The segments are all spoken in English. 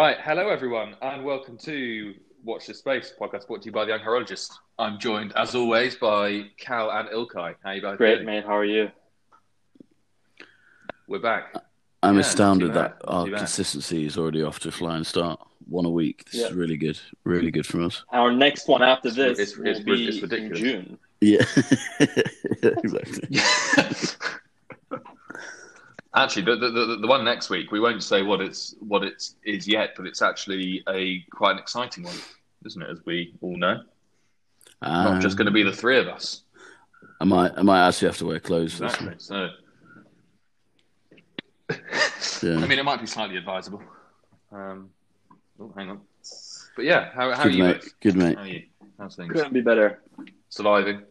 Right, hello everyone, and welcome to Watch This Space podcast brought to you by the Young Horologist. I'm joined, as always, by Cal and Ilkay. How you both Great, doing? mate. How are you? We're back. I'm Yeah, astounded not too bad, that our consistency is already off to a flying start. One a week. This is really good. Really good from us. Our next one after this it's- will it's- be it's in ridiculous. June. Yeah, exactly. actually, the, the, the, the one next week, we won't say what it's what it is yet, but it's actually a quite an exciting one, isn't it? As we all know, not Um, just going to be the three of us. I might, I might actually have to wear clothes for this one. So, Yeah. I mean, it might be slightly advisable. Um, oh, hang on. But yeah, how, how are Good you? mate. both? Good mate. How are you? How's things? Couldn't be better. Surviving.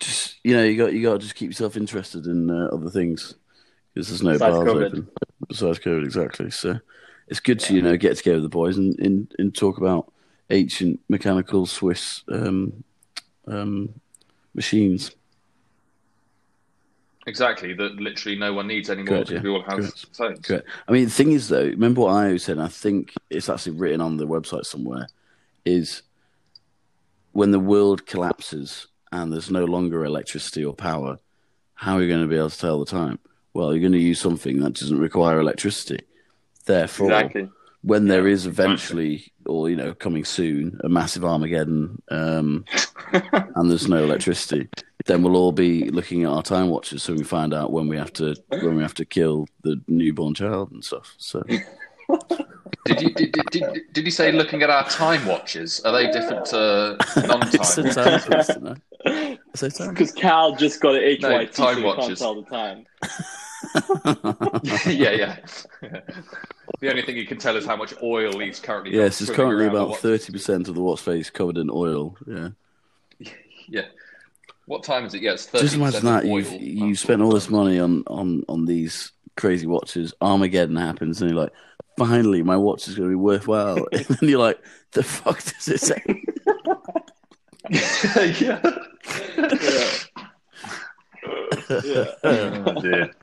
Just you know, you got you got to just keep yourself interested in uh, other things because there's no Besides bars COVID. open besides COVID. Exactly. So it's good to you know get together with the boys and, and, and talk about ancient mechanical Swiss um, um, machines. Exactly. That literally no one needs anymore Correct, because yeah. we all have Correct. phones. Correct. I mean, the thing is, though, remember what I said? and I think it's actually written on the website somewhere. Is when the world collapses and there's no longer electricity or power, how are you going to be able to tell the time? Well, you're going to use something that doesn't require electricity. Therefore, Exactly. when there Yeah, is eventually, or you know, coming soon, a massive Armageddon, um, and there's no electricity, then we'll all be looking at our time watches so we find out when we have to when we have to kill the newborn child and stuff. So Did you did, did, did, did you say looking at our time watches? Are they different to non-time? time twist, isn't it? It's a time Because Cal just got an HYT, No, so he time can't watches. tell the time. yeah, yeah. The only thing you can tell is how much oil he's currently. yes, it's swimming currently about thirty percent of the watch face covered in oil. Yeah, Yeah. What time is it? Yeah, it's 30 just imagine that you've you spent all this money on on on these crazy watches. Armageddon happens, and you're like, finally, my watch is going to be worthwhile. and then you're like, the fuck does it say? yeah. Yeah. yeah. Oh, dear.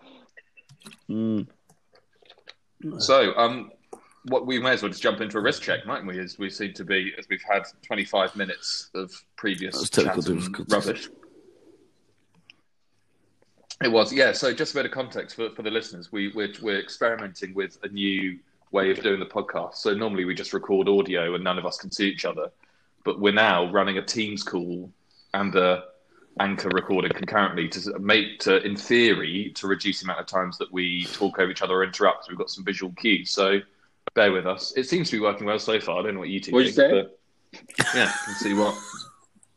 Mm. So, um, what we may as well just jump into a wrist check, mightn't we? As we seem to be, as we've had 25 minutes of previous That was technical chat and difficulties. rubbish. It was, yeah. So, just a bit of context for, for the listeners, we we're, we're experimenting with a new way of doing the podcast. So normally we just record audio and none of us can see each other, but we're now running a Teams call and a anchor recording concurrently to make to in theory to reduce the amount of times that we talk over each other or interrupt. We've got some visual cues, so bear with us. It seems to be working well so far. I don't know what you two What'd think. you but yeah, can see what.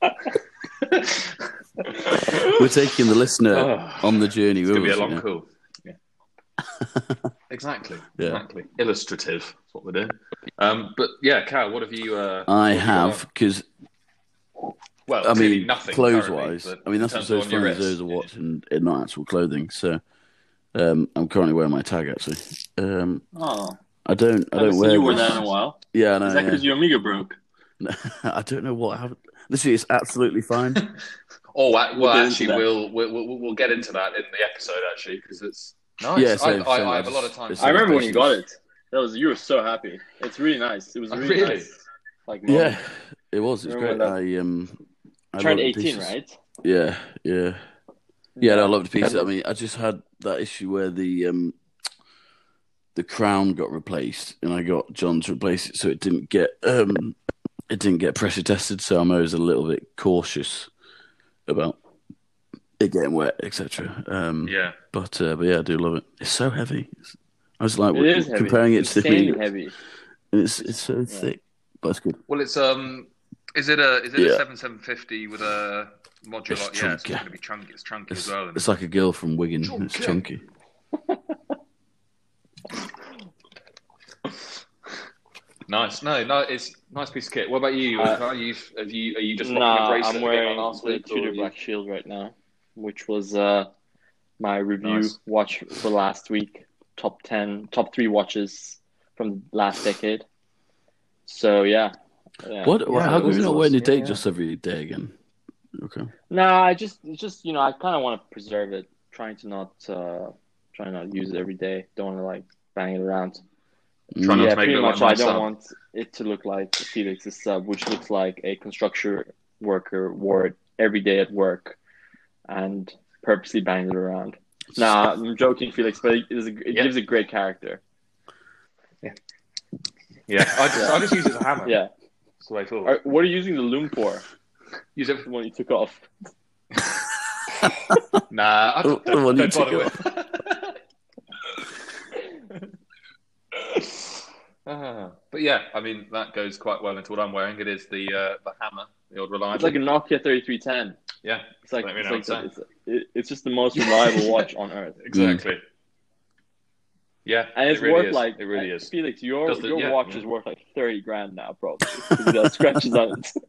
We're taking the listener Oh. on the journey It's gonna be a long call. Yeah. exactly. Yeah. Exactly. Illustrative. That's what we're doing. Um, but yeah, Cal, what have you? Uh, I what have because Well, I mean, nothing. clothes wise. I mean that's what's terms so of on your funny is there's a watch and, and not actual clothing. So um, I'm currently wearing my tag actually. Um, Oh, I don't I I haven't don't seen wear you wear this- that in a while. Yeah, no, Is that yeah. because your Omega broke? I don't know what happened. Literally, it's absolutely fine. Oh, well, We'll actually, we'll, we'll we'll we'll get into that in the episode actually because it's nice. Yeah, I, same, I, same. I I have a lot of time. I remember when you got it. That was you were so happy. It's really nice. It was really, really? nice. Like yeah, it was. It's great. I um, I turned 18, right? Yeah, yeah, yeah. No, I loved the piece. I mean, I just had that issue where the um, the crown got replaced, and I got John to replace it, so it didn't get um, it didn't get pressure tested. So I'm always a little bit cautious about it getting wet, etc. Um, Yeah, But uh, but yeah, I do love it. It's so heavy. It's- I was like It is heavy. comparing it to the Insanely heavy. and it's it's so thick, but it's good. well, it's um, is it a is it Yeah. a seven seven fifty with a modular? It's yeah, it's going to be chunky. It's chunky It's, as well. and- it's like a girl from Wigan. It's Chunky. chunky. Nice. No, no, it's nice piece of kit. What about you? Uh, are you have you are you just rocking Nah, a bracelet I'm wearing last the week? or Tudor you- Black Shield right now, which was uh, my review Nice. watch for last week. Top ten, top three watches from last decade. So yeah. Yeah. What? Yeah, how it come you're not wearing your awesome. date Yeah, just every day again? Okay. Nah, I just, it's just you know, I kind of want to preserve it. Trying to not, uh, trying not to use it every day. Don't want to like bang it around. Try not yeah, to make pretty it much. like I don't sub. want it to look like Felix's sub, which looks like a construction worker wore it every day at work and purposely banged it around. Nah, I'm joking, Felix, but it, is a, it Yeah. gives a great character. Yeah, I just, I just use it as a hammer. Yeah. That's the way forward. Are- what are you using the loom for? Use it. The one you took off. Nah, I don't, the one you don't bother took with. Ah, but yeah, I mean that goes quite well into what I'm wearing. It is the uh, the hammer, the old reliable. It's like a Nokia 3310. yeah, It's like, it's, like the, it's, it, it's just the most reliable watch on earth. exactly. Yeah, And it's it really worth is. like it really is. Felix, your Does the- your yeah, watch yeah. is worth like thirty grand now, probably. Because it scratches on it.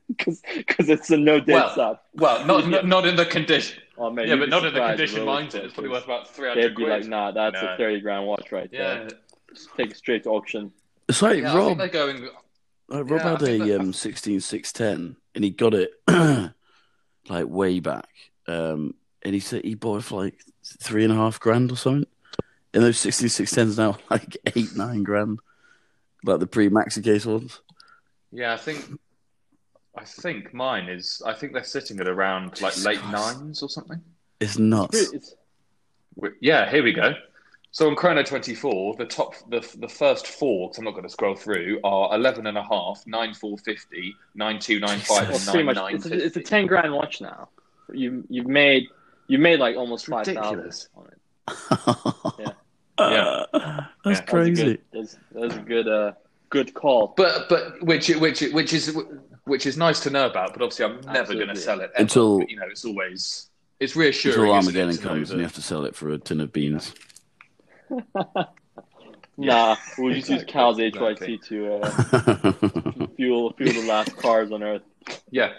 Because it's a no date Well, sub. Well, not, not not in the condition. Oh man, yeah, but not in the condition if mine's Rolex in. It's probably worth about three They'd be quid. like, nah, that's No. a thirty grand watch right yeah, there. Take it straight to auction. It's like yeah. I think Rob. they're going. Like Rob Yeah, I had think a that- um, 16610 and he got it like way back. Um, and he said he bought it for like three and a half grand or something. And those 16610s now like eight, nine grand. Like the pre maxi case ones. Yeah, I think. I think mine is. I think they're sitting at around like Jesus late Christ. nines or something. It's nuts. It's, Yeah, here we go. So on Chrono 24, the top, the, the first four, because I'm not going to scroll through, are 11 and a half, 9450, 9295, well, and it's pretty much it's a, it's a ten grand watch now. You you've made you made like almost five thousand on it. Yeah. That's Yeah. That's a crazy. good, that's, that's a good uh good call. But but which which which is which is nice to know about. But obviously, I'm never going to sell it ever. Until- But, you know, it's always it's reassuring. Until isn't Armageddon comes and you have to sell it for a tin of beans. Nah, we'll just use Exactly, Cal's exactly. HYT to uh, fuel fuel the last cars on Earth. Yeah.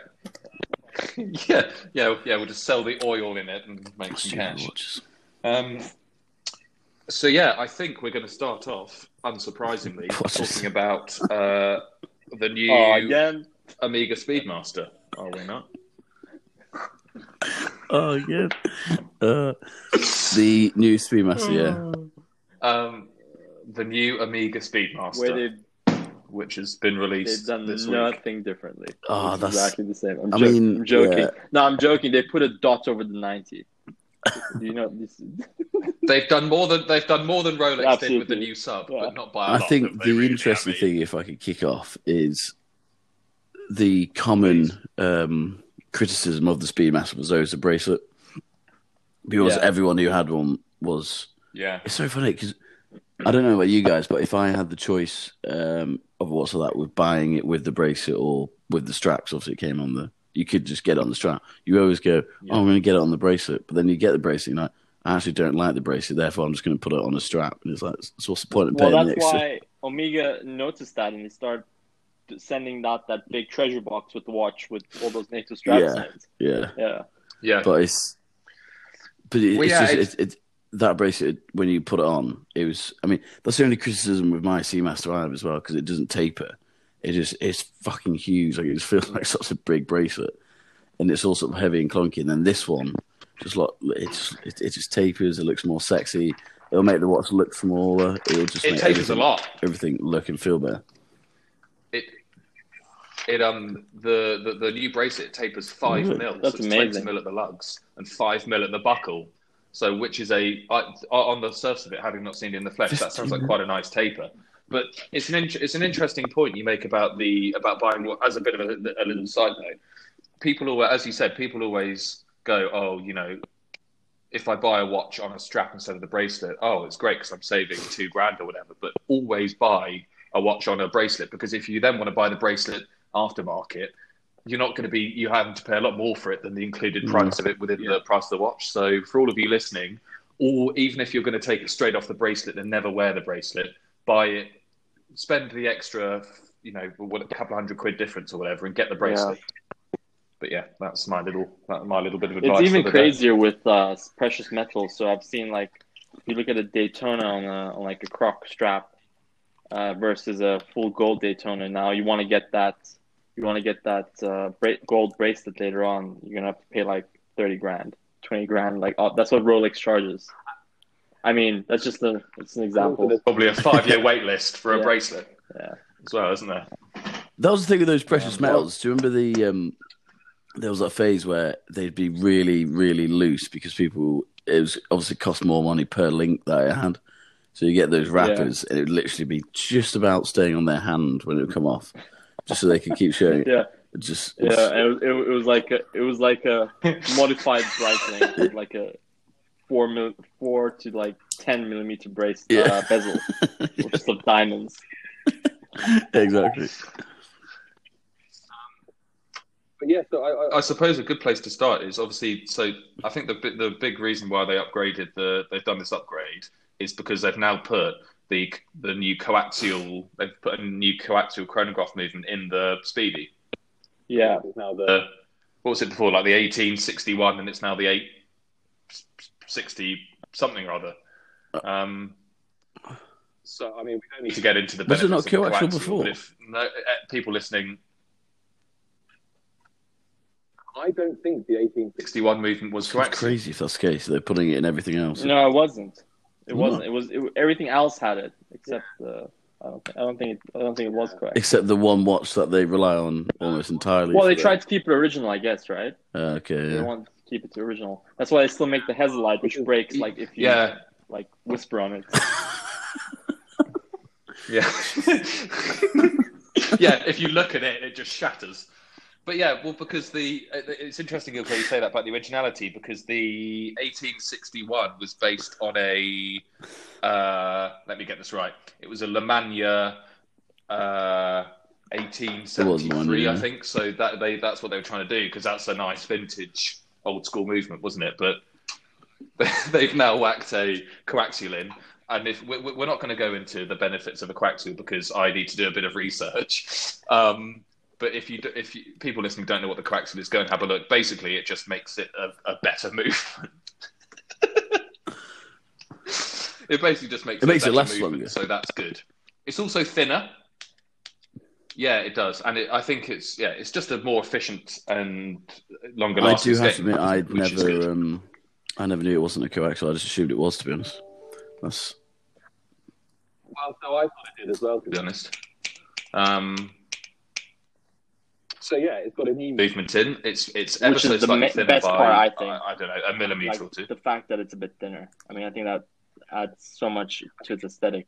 yeah, yeah, yeah. We'll just sell the oil in it and make some cash. Um, so yeah, I think we're going to start off, unsurprisingly, talking about uh, the new Oh, again. Omega Speedmaster. Are we not? Oh, yeah. Uh, the new Speedmaster, yeah. Um, the new Omega Speedmaster, Where which has been released. they've released done this week. nothing differently. Oh, It's that's- exactly the same. I'm, I jo- mean, I'm joking. yeah. No, I'm joking. They put a dot over the ninety. You know this. They've done more than they've done more than Rolex did with the new sub, Yeah. but not by a I lot. I think the really, interesting I mean. thing, if I could kick off, is the common um, criticism of the Speedmaster was always the bracelet. Because Yeah. everyone who had one was. yeah, It's so funny because I don't know about you guys, but if I had the choice um, of what's that with buying it with the bracelet or with the straps, obviously it came on the. You could just get it on the strap. You always go, "Oh, I'm going to get it on the bracelet," but then you get the bracelet, and you're like, I actually don't like the bracelet, therefore I'm just going to put it on a strap. And it's like, so what's the point of Well, paying the that's extra? why Omega noticed that and they started sending out that big treasure box with the watch with all those NATO straps Yeah. in. Yeah. Yeah. yeah. but it's but it, Well, it's yeah, just it's- it's, it's that bracelet when you put it on it was i mean that's the only criticism with my seamaster i have as well because it doesn't taper it just it's fucking huge like it just feels like such a big bracelet and it's all sort of heavy and clunky and then this one just like it just it, it just tapers it looks more sexy it'll make the watch look smaller it'll just it make tapers a lot. everything look and feel better It it um the, the, the new bracelet tapers five Really? mil, That's so it's twenty amazing. mil at the lugs and five mil at the buckle. So which is a I, on the surface of it, having not seen it in the flesh, that sounds like quite a nice taper. But it's an int- it's an interesting point you make about the about buying as a bit of a, a little side note. People always, as you said, people always go, oh, you know, if I buy a watch on a strap instead of the bracelet, oh, it's great because I'm saving two grand or whatever. But always buy a watch on a bracelet because if you then want to buy the bracelet aftermarket, you're not going to be you having to pay a lot more for it than the included Mm. price of it within Yeah. the price of the watch. So for all of you listening, or even if you're going to take it straight off the bracelet and never wear the bracelet, buy it, spend the extra, you know, what a couple hundred quid difference or whatever, and get the bracelet. But yeah, that's my little that, my little bit of advice. It's even the day. crazier with uh, precious metals. So I've seen like if you look at a Daytona on, a, on like a croc strap uh, versus a full gold Daytona. Now you want to get that you want to get that uh, bra- gold bracelet later on. You're gonna have to pay like thirty grand, twenty grand. Like oh, that's what Rolex charges. I mean, that's just a it's an example. Probably a five-year wait list for a Yeah. bracelet Yeah. as well, isn't there? That was the thing with those precious Um, metals. Do you remember the um, there was that phase where they'd be really, really loose because people it was obviously cost more money per link that it had. So you get those wrappers, and it would literally be just about staying on their hand when it would come off, just so they could keep showing. it. Yeah, It Just yeah. It was, it, it was like a, it was like a modified Breitling, with like a four mil, four to like ten millimeter brace uh, Yeah. bezel with just of diamonds. exactly. But yeah, so I, I, I suppose a good place to start is obviously. So I think the the big reason why they upgraded the they've done this upgrade is because they've now put the the new coaxial they've put a new coaxial chronograph movement in the Speedy. Yeah, is now the Uh, what was it before? Like the eighteen sixty one, and it's now the eight sixty something or other. Um, so I mean we don't need to get into the Was it not of the coaxial coaxial, before? But if no, uh, people listening, I don't think the 1861 movement was It's crazy if that's the case. They're putting it in everything else. no, it wasn't. It No. wasn't. It was it, everything else had it except the. I don't. Think, I don't think. It, I don't think it was correct. Except the one watch that they rely on almost entirely. Well, they their- tried to keep it original, I guess, right? Uh, okay, They yeah. want to keep it to original. That's why I still make the Hesalite, which breaks like if you Yeah, like whisper on it. yeah, yeah. If you look at it, it just shatters. But yeah, well, because the it's interesting that you say that about the originality because the 1861 was based on a uh, let me get this right. It was a Lemania uh, 1873, was one, I think. So that they that's what they were trying to do because that's a nice vintage old school movement, wasn't it? But they've now whacked a coaxial in. And if we- we- we're not going to go into the benefits of a coaxial because I need to do a bit of research, um, but if you do, if you, people listening don't know what the coaxial is, go and have a look. Basically, it just makes it a, a better movement. it basically just makes It makes it better last movement, longer. so that's good. It's also thinner. Yeah, it does, and it, I think it's yeah, it's just a more efficient and longer I do have to admit, I'd which is good. never, um, I never knew it wasn't a coaxial. I just assumed it was. To be honest, that's well so I thought it did as well to be honest. Um, so yeah it's got a new movement in. It's it's ever Which so is slightly ma- thinner best by part, I think. I, don't know a millimeter Like or two. the fact that it's a bit thinner. I mean, I think that adds so much to its aesthetic.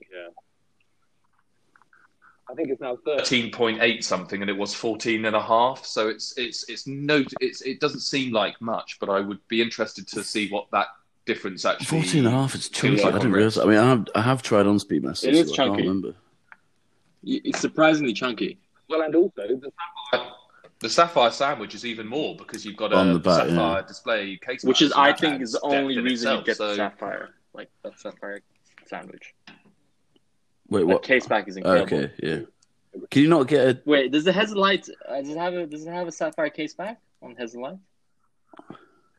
I think it's now Thirteen point eight something, and it was 14 and a half. So it's it's it's no, it's it doesn't seem like much, but I would be interested to see what that difference actually. 14 and a half. It's chunky. like I didn't on realize. I mean, I have, I have tried on Speedmaster. It is so I can't remember. It's surprisingly chunky. well and also the The sapphire sandwich is even more because you've got a On the back, sapphire display case, Which is, I think, is the only reason itself. you get So- the sapphire, like the sapphire sandwich. Wait, what? case back is Oh, incredible. okay, yeah. Can you not get a? Wait, does the Hesalite uh, does it have a does it have a sapphire case back on Hesalite?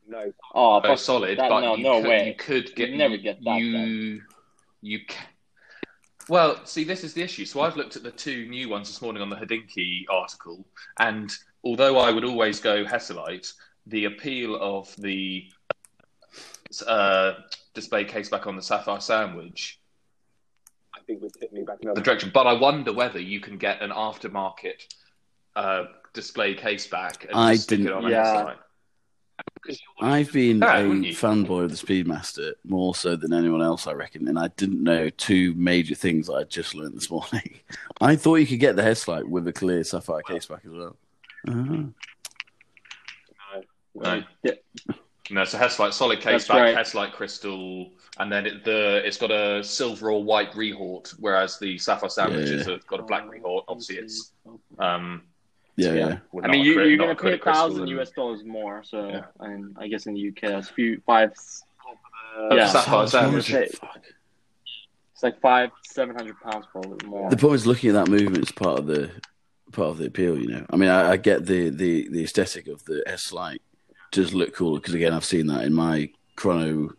no Oh, Oh, fuck, solid, that- but no, you, no could, way. you could get You'd never get that, You you ca Well, see, this is the issue. So I've looked at the two new ones this morning on the Hodinkee article, and although I would always go Hesalite, the appeal of the uh, display case back on the Sapphire Sandwich, I think would tip me back the another direction. But I wonder whether you can get an aftermarket uh, display case back and I just stick it didn't- on a Yeah. Hesalite. I've been Yeah, a fanboy of the Speedmaster more so than anyone else, I reckon, and I didn't know two major things I just learned this morning. I thought you could get the Hesalite with a clear sapphire case back as well. Uh-huh. No. Yeah. No, so Hesalite solid case That's back, right. Hesalite crystal, and then it, the it's got a silver or white rehaut, whereas the sapphire sandwich Yeah. has got a black rehaut. Obviously, it's um. Yeah, yeah, yeah. I mean, you, crit- you're gonna a pay a thousand and- US dollars more. So, Yeah. and I guess in the UK, that's few five. Uh, Yeah. sapphire So sandwich. fuck. It's like five, seven hundred pounds probably more. The point is looking at that movement is part of the part of the appeal. You know, I mean, I, I get the the the aesthetic of the Hesalite does look cool because again, I've seen that in my chrono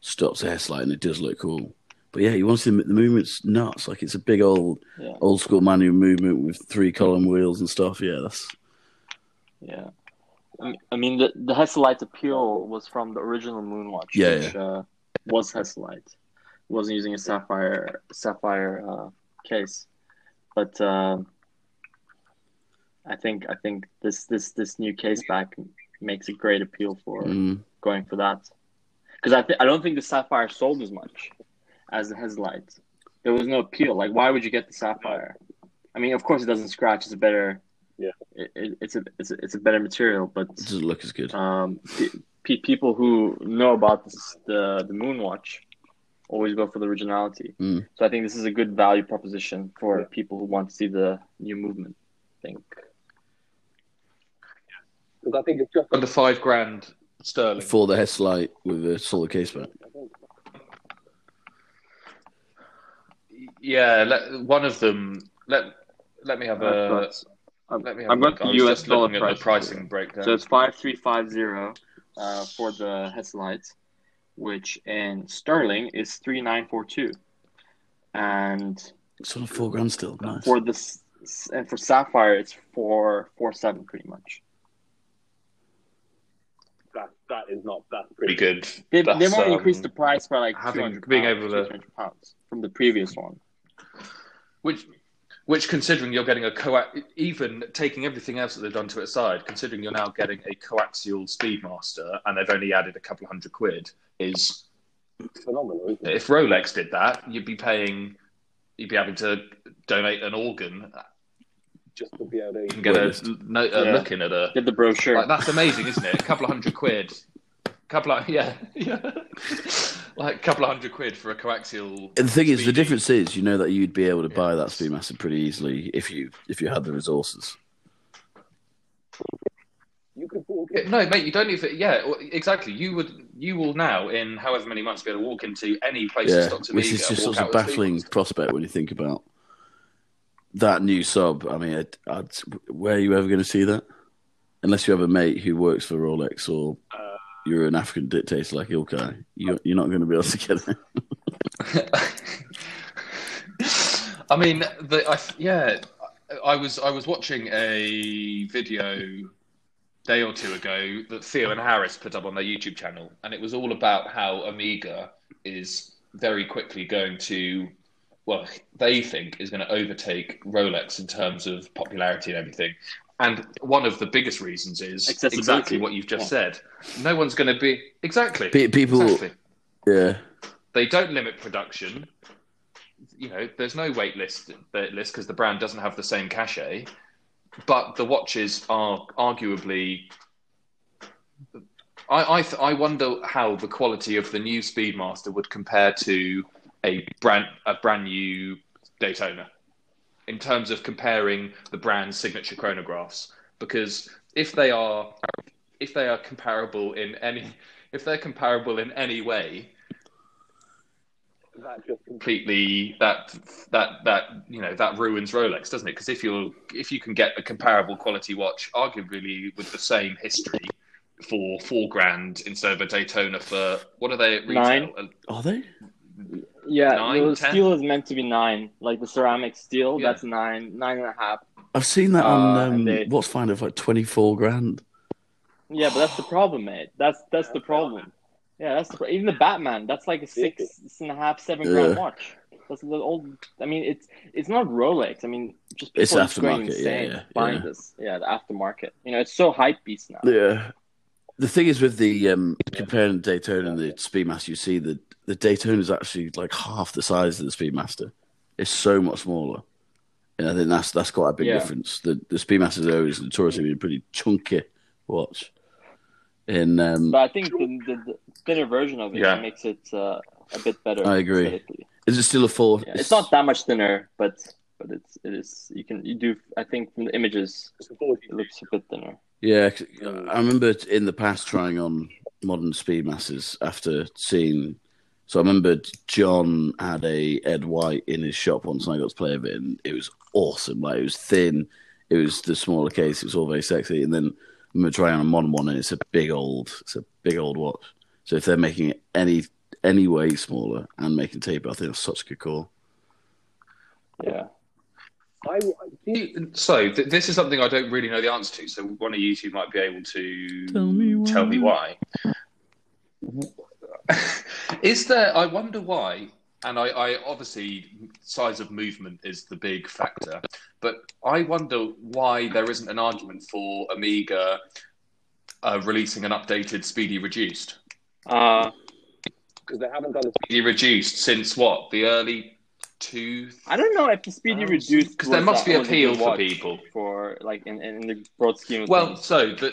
stops Hesalite and it does look cool. But yeah, you want to see the, the movement's nuts. Like it's a big old Yeah. old school manual movement with three column wheels and stuff. Yeah, that's Yeah. I mean- the, the Hesalite appeal was from the original Moonwatch, Yeah, which Uh, was Hesalite. wasn't using a sapphire sapphire uh, case, but um, I think I think this this this new case back makes a great appeal for Mm. going for that because I th- I don't think the sapphire sold as much as the Hesalite. There was no appeal. Like, why would you get the sapphire? I mean, of course, it doesn't scratch. It's a better. Yeah. It, it, it's a it's a it's a better material, but It doesn't look as good. um, pe- pe- people who know about this, the the Moonwatch always go for the originality. Mm. So I think this is a good value proposition for Yeah. people who want to see the new movement. I think. Because I think it's just. Under five grand sterling. For the Hesalite with a solid case back. I Yeah, let, one of them. Let let me have a. But Let me have I've a got look. the I was US dollar looking at the pricing here. breakdown. So it's five three five zero uh, for the Hesalite, which in sterling is three nine four two, and It's on four grand still. Nice. for this and for Sapphire it's four four seven pretty much. That that is not that's pretty pretty. good. They've, That's, they've only um, increased the price by like having- two hundred being pounds, able to- 200 pounds from the previous one. Which, which considering you're getting a coax, even taking everything else that they've done to it aside, considering you're now getting a coaxial Speedmaster and they've only added a couple of hundred quid, is phenomenal, isn't it? if Rolex did that, you'd be paying, you'd be having to donate an organ Just to be able to. and get a, Waitlist. no, a Yeah. look in at a. Get the brochure. Like that's amazing, isn't it? A couple of hundred quid. couple of yeah, yeah. like a couple of hundred quid for a coaxial. And the thing is, the difference is, you know that you'd be able to buy that Speedmaster pretty easily if you if you had the resources. You could walk Yeah, No, mate, you don't need even. Yeah, exactly. You would. You will now, in however many months, be able to walk into any place that Yeah, stocks which is just walk such a baffling prospect when you think about that new sub. I mean, I'd, I'd, where are you ever going to see that? Unless you have a mate who works for Rolex or Uh, you're an African dictator like Ilkay, you, you're not going to be able to get it. I mean, the, I, yeah, I was I was watching a video day or two ago that Theo and Harris put up on their YouTube channel, and it was all about how Omega is very quickly going to, well, they think is going to overtake Rolex in terms of popularity and everything. And one of the biggest reasons is exactly what you've just Yeah. said. No one's going to be exactly Pe- People, exactly. yeah, They don't limit production. You know, there's no wait list list because the brand doesn't have the same cachet. But the watches are arguably. I I, th- I wonder how the quality of the new Speedmaster would compare to a brand a brand new Daytona, in terms of comparing the brand's signature chronographs. Because if they are if they are comparable in any if they're comparable in any way, that just completely that that that you know that ruins Rolex, doesn't it? Because if you if you can get a comparable quality watch, arguably with the same history, for four grand instead of a Daytona for what are they at retail? Nine. Uh, are they? Yeah, Nine, the 10? steel is meant to be nine. Like the ceramic steel, Yeah. that's nine, nine and a half. I've seen that on Uh, um, they- what's fine of like twenty four grand. Yeah, but that's the problem, mate. That's that's the problem. Yeah, that's the, pro- even the Batman. That's like a six, six and a half, seven grand Yeah. watch. That's the old. I mean, it's it's not Rolex. I mean, just people It's are just going aftermarket, yeah, insane yeah, buying yeah. this. Yeah, the aftermarket. You know, it's so hype beast now. Yeah. The thing is with the um, comparing Daytona and the Speedmaster, you see that the Daytona is actually like half the size of the Speedmaster. It's so much smaller, and I think that's that's quite a big Yeah. difference. The the Speedmaster though is notoriously a pretty chunky watch. In um, But I think the, the, the thinner version of it Yeah. makes it uh, a bit better. I agree. aesthetically. is it still a four? Yeah, it's not that much thinner, but but it's it is. You can you do. I think from the images, it's a 40. it looks a bit thinner. Yeah, 'cause I remember in the past trying on modern Speedmasters after seeing. So I remember John had a Ed White in his shop once, and I got to play with it, and it was awesome. Like it was thin, it was the smaller case, it was all very sexy. And then I remember trying on a modern one, and it's a big old, it's a big old watch. So if they're making it any any way smaller and making tape, I think that's such a good call. Yeah. I, I, So th- this is something I don't really know the answer to. So one of you two might be able to Tell me why. Tell me why. is there? I wonder why and I, I obviously size of movement is the big factor, but I wonder why there isn't an argument for Omega uh, releasing an updated Speedy Reduced. Uh, because they haven't done a Speedy Reduced since what the early two I don't know if the speedy reduced because there must be appeal for people. for like in, in the broad scheme of Well, things. so the,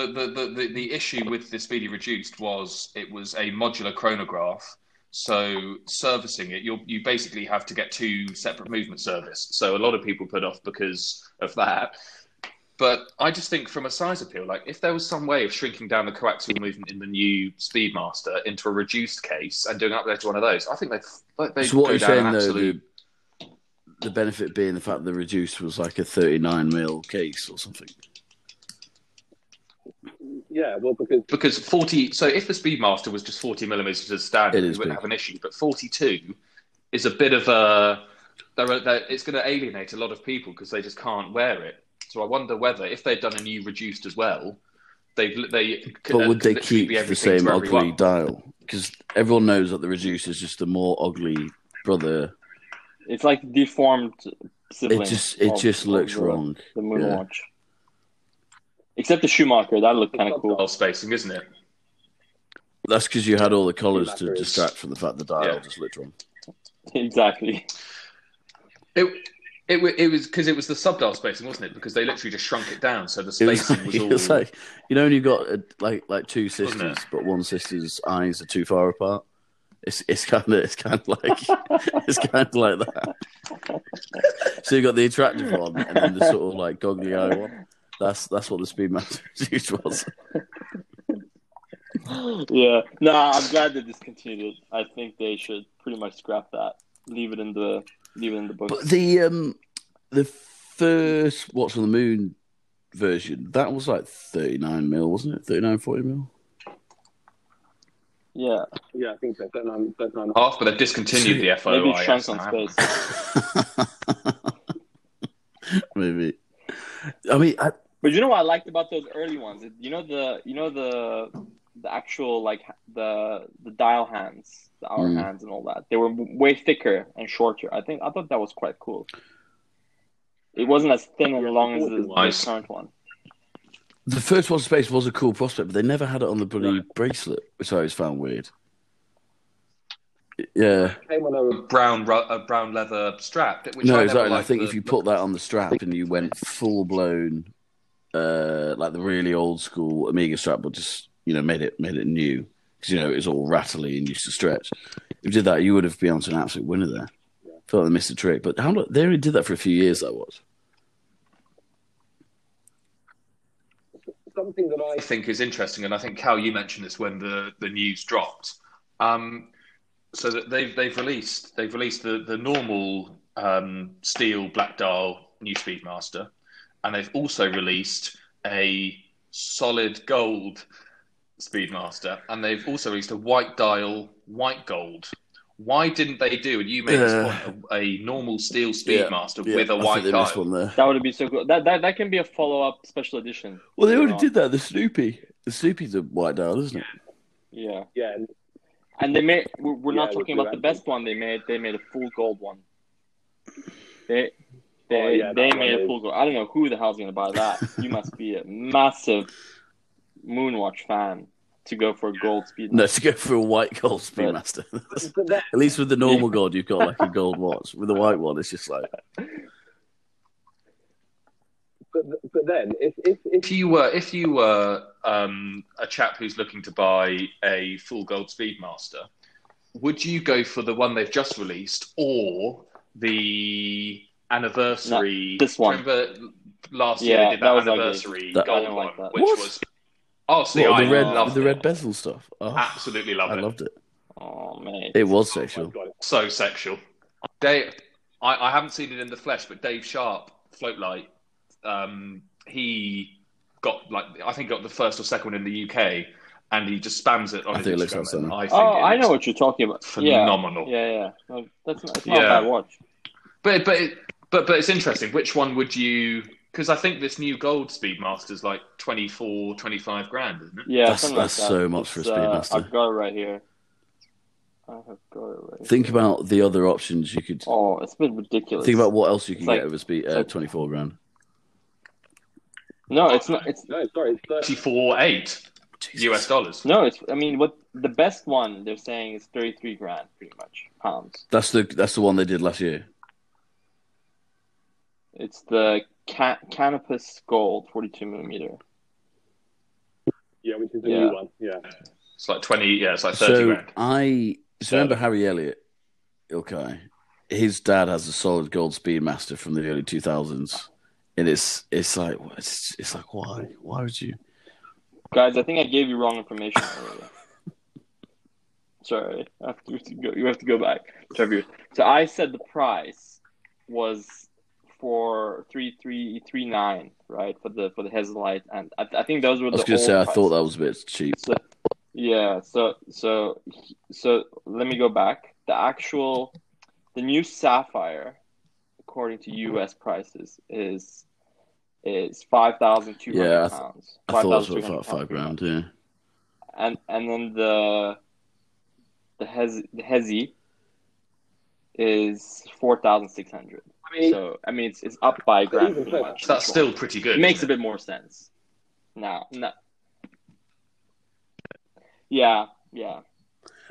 the the, the the issue with the Speedy Reduced was it was a modular chronograph. So servicing it, you you basically have to get two separate movement service. So a lot of people put off because of that. But I just think from a size appeal, like if there was some way of shrinking down the coaxial movement in the new Speedmaster into a reduced case and doing upload to one of those, I think they'd like they So what go you're down saying though, absolute. the, the benefit being the fact the reduced was like a 39 mil case or something. Yeah, well because because 40 so if the speedmaster was just 40 millimeters as standard It we wouldn't big. have an issue but 42 is a bit of a there are, there, it's going to alienate a lot of people because they just can't wear it so i wonder whether if they'd done a new reduced as well they've they could, But would they could keep be the same ugly everyone. dial? Because everyone knows that the reduced is just a more ugly brother. It's like deformed sibling. It just it just looks the, wrong. The Moon Yeah. Watch. Except the Schumacher, that looked kind of cool. Well, spacing isn't it That's because you had all the colours to distract from the fact the dial Yeah. just looked wrong. exactly. it it, it was because it was the subdial spacing, wasn't it? Because they literally just shrunk it down, so the It was, spacing like, was, all. was like you know when you've got uh like like two sisters, but one sister's eyes are too far apart. It's it's kind of it's kind of like it's kind of like that. So you have got the attractive one and then the sort of like goggly eye one. That's that's what the Speedmaster used was. yeah. No, I'm glad they discontinued it. I think they should pretty much scrap that. Leave it in the leave it in the books. But the um the first What's on the Moon version that was like 39 mil, wasn't it? 39, 40 mil. yeah. yeah, I think so. Don't know, don't know. half, but they've discontinued the FOIS. Maybe it shrunk on now, space. Maybe. I mean, I, But you know what I liked about those early ones? You know the you know the the actual like the the dial hands, the hour Mm. hands, and all that. They were way thicker and shorter. I think I thought that was quite cool. It wasn't as thin and long as the, Nice. the current one. the first one space was a cool prospect, but they never had it on the bloody bracelet, which I always found weird. Yeah, Came on a A brown a brown leather strap. Which no, I exactly. I think the if you look put that on the strap and you went full blown, uh, like the really old school Omega strap, but just you know made it made it new because you know it was all rattly and used to stretch. If you did that, you would have been onto an absolute winner there. Felt they missed a trick, but how lo- they only did that for a few years. That was. something that I I think is interesting, and I think Cal, you mentioned this when the, the news dropped. Um, so that they've they've released they've released the the normal um, steel black dial new Speedmaster, and they've also released a solid gold Speedmaster, and they've also released a white dial white gold. Why didn't they do? And you made Uh, this point: a, a normal steel Speedmaster Yeah, with a I white dial. one there. That would be so cool. That that, that can be a follow up special edition. Well, they already Yeah. did that. The Snoopy, the Snoopy's a white dial, isn't it? Yeah, yeah, and and they made. We're, we're not talking with about the best one they made. They made a full gold one. They. They, Oh, yeah, they made a is- full gold. I don't know who the hell's gonna buy that. you must be a massive Moonwatch fan to go for a gold speed. No, to go for a white gold Speedmaster. but At least with the normal gold, you've got like a gold watch. With the white one, it's just like but, but then if if if if you were if you were um, a chap who's looking to buy a full gold Speedmaster, would you go for the one they've just released or the anniversary? No, this one. Remember last year Yeah, they did that that, anniversary That- gold don't one, like that. which What? was oh, see, what, I the red, loved the it. red bezel stuff. Oh, Absolutely loved I it. I loved it. Oh man. It was oh sexual. God, So sexual. Dave, I, I haven't seen it in the flesh, but Dave Sharp, Floatlight, um, he got like I think got the first or second one in the UK, and he just spams it on I his think it looks Instagram. outstanding. and I think Oh, it I know what you're talking about. phenomenal. Yeah, yeah. yeah. No, that's not, it's not Yeah. a bad watch. But but it, but but it's interesting. Which one would you? Because I think this new gold Speedmaster's like 24, 25 grand, isn't it? Yeah, That's- something like that's that. so much for a It's, uh, Speedmaster. I've got it right here. I have got it right. Think about the other options you could. Oh, it's been ridiculous. Think about what else you can It's like- get over speed. it's Uh, like- Twenty four grand. No, it's not. It's No, sorry, it's 34 8 US dollars. no. It's. I mean, what the best one they're saying is thirty-three grand, pretty much pounds. That's the that's the one they did last year. It's the Ca- Canopus Gold, forty-two millimeter. Yeah, which is the Yeah. new one. Yeah. It's like 20, yeah, it's like 30 So grand. I so remember Harry Elliott. Okay, his dad has a solid gold Speedmaster from the early two thousands, and it's it's like it's, it's like why why would you? Guys, I think I gave you wrong information earlier. Sorry, I have to go, you have to go back. Trevor. So I said the price was for three three three nine, right? For the for the Hesalite, and I, I think those were I was going to say I thought that was a bit cheap. So, yeah, so so so let me go back. The actual, the new Sapphire, according to U.S. prices, is is five thousand two hundred Yeah, I th- pounds. I thought it was about five pounds. grand. Yeah, And and then the the Hez the Hezi is four thousand six hundred. I mean, So I mean, it's it's up by a grand. Even pretty so. That's still pretty good. It makes a bit more sense. Now, no. Yeah, yeah.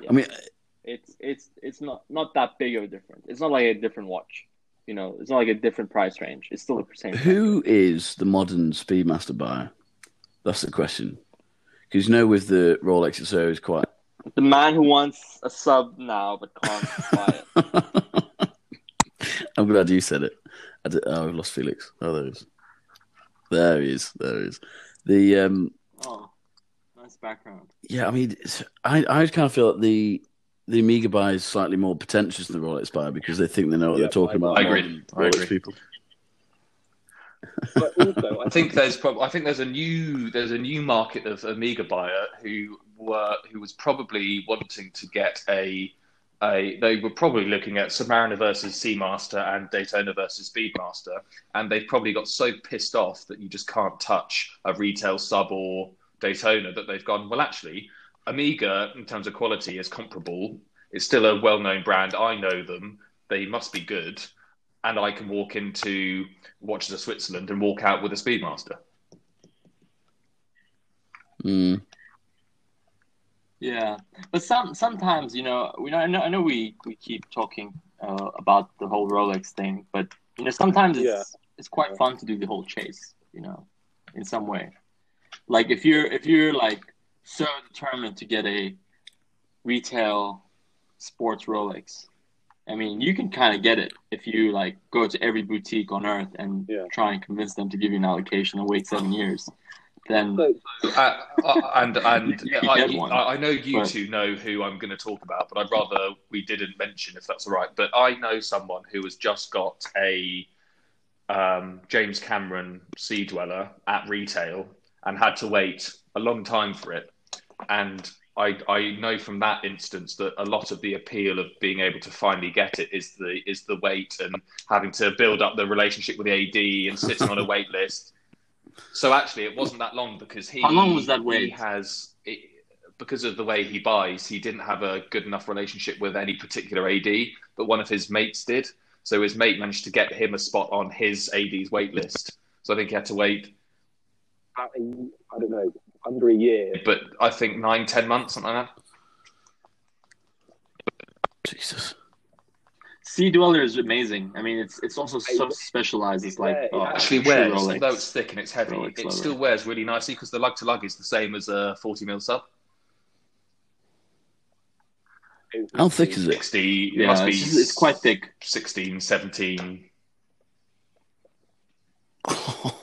I mean, uh, It's it's it's not not that big of a difference. It's not like a different watch. You know, it's not like a different price range. It's still the same. who is the modern Speedmaster buyer? That's the question. Because you know, with the Rolex, it's always quite. The man who wants a sub now but can't buy it. I'm glad you said it. I did, oh, I've lost Felix. Oh, there he is. There he is. There he is. The um, Oh, nice background. yeah, I mean, I I kind of feel that the the Omega buy is slightly more pretentious than the Rolex buy because they think they know what Yeah, they're talking I- about. I agree. I agree. People. but also, I think there's prob- I think there's a new there's a new market of Omega buyer who were who was probably wanting to get a a they were probably looking at Submariner versus Seamaster and Daytona versus Speedmaster, and they've probably got so pissed off that you just can't touch a retail sub or Daytona that they've gone well actually Omega in terms of quality is comparable. It's still a well-known brand. I know them. They must be good, and I can walk into Watches of Switzerland and walk out with a Speedmaster. Mm. Yeah, but some sometimes you know we know I know, I know we we keep talking uh, about the whole Rolex thing, but you know sometimes it's Yeah. it's quite fun to do the whole chase. You know, in some way, like if you're if you're like so determined to get a retail sports Rolex, I mean you can kind of get it if you like go to every boutique on earth and Yeah. try and convince them to give you an allocation and wait seven years. Then Uh, uh, and and I. I I know you But- two know who I'm going to talk about, but I'd rather we didn't mention if that's all right. But I know someone who has just got a um, James Cameron Sea Dweller at retail and had to wait a long time for it. And I I know from that instance that a lot of the appeal of being able to finally get it is the is the wait and having to build up the relationship with the AD and sitting on a wait list. So actually, it wasn't that long because he. How long was that He has it, because of the way he buys. He didn't have a good enough relationship with any particular AD, but one of his mates did. So his mate managed to get him a spot on his AD's wait list. So I think he had to wait, about a, I don't know, under a year. but I think nine, ten months, something like that. Jesus. Sea Dweller is amazing. I mean, it's it's also so specialized. It's like Yeah, it oh, Actually, wears Rolex. although it's thick and it's heavy, Rolex it leather. still wears really nicely because the lug to lug is the same as a forty mil sub. How thick is it? 60, it Yeah, must be it's, it's quite thick. 16, 17.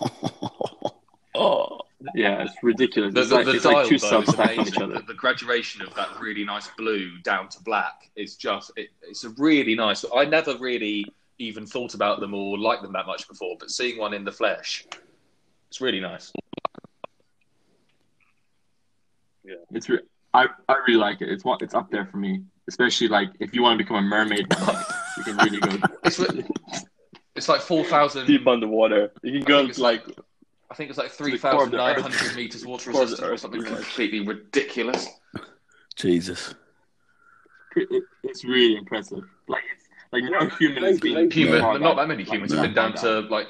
Yeah, it's ridiculous. The, it's the, like, the it's dial, like two though, subs stacking amazing. each other. The, the graduation of that really nice blue down to black is just, it, it's a really nice. I never really even thought about them or liked them that much before, but seeing one in the flesh, it's really nice. Yeah, It's re- I I really like it. It's one. It's up there for me. Especially like if you want to become a mermaid, you can really go It's, re- it's like 4,000. deep underwater. You can go think it's- like I think it's like the core of the earth. 3,900 meters water Core resistant or something completely ridiculous. Jesus. it- it's really impressive. Like it's like no human has been Human- Human, not by- that many humans no. have been down hard to like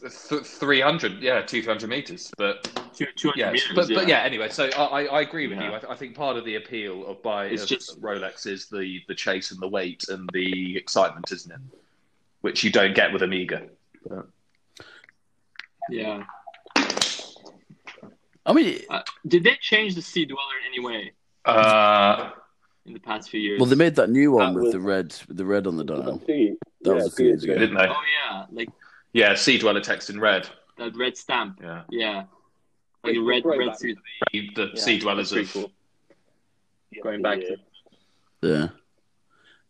th- 300, yeah, 200 meters. But 200 yeah, meters, but but yeah. Anyway, so I, I I agree with Yeah. you. I, I think part of the appeal of buy It's of just- Rolex is the the chase and the weight and the excitement, isn't it? Which you don't get with Omega. Yeah. I mean, Uh, did they change the Sea Dweller in any way Uh, in the past few years? well, they made that new one That with was- the red, with the red on the dial. That yeah, was a few years ago. didn't they? Oh yeah, like Yeah, Sea Dweller text in red. that red stamp. Yeah, Yeah, like It's red red back. suit. the, the Yeah, Sea Dwellers that's of pretty cool. Going back to Yeah.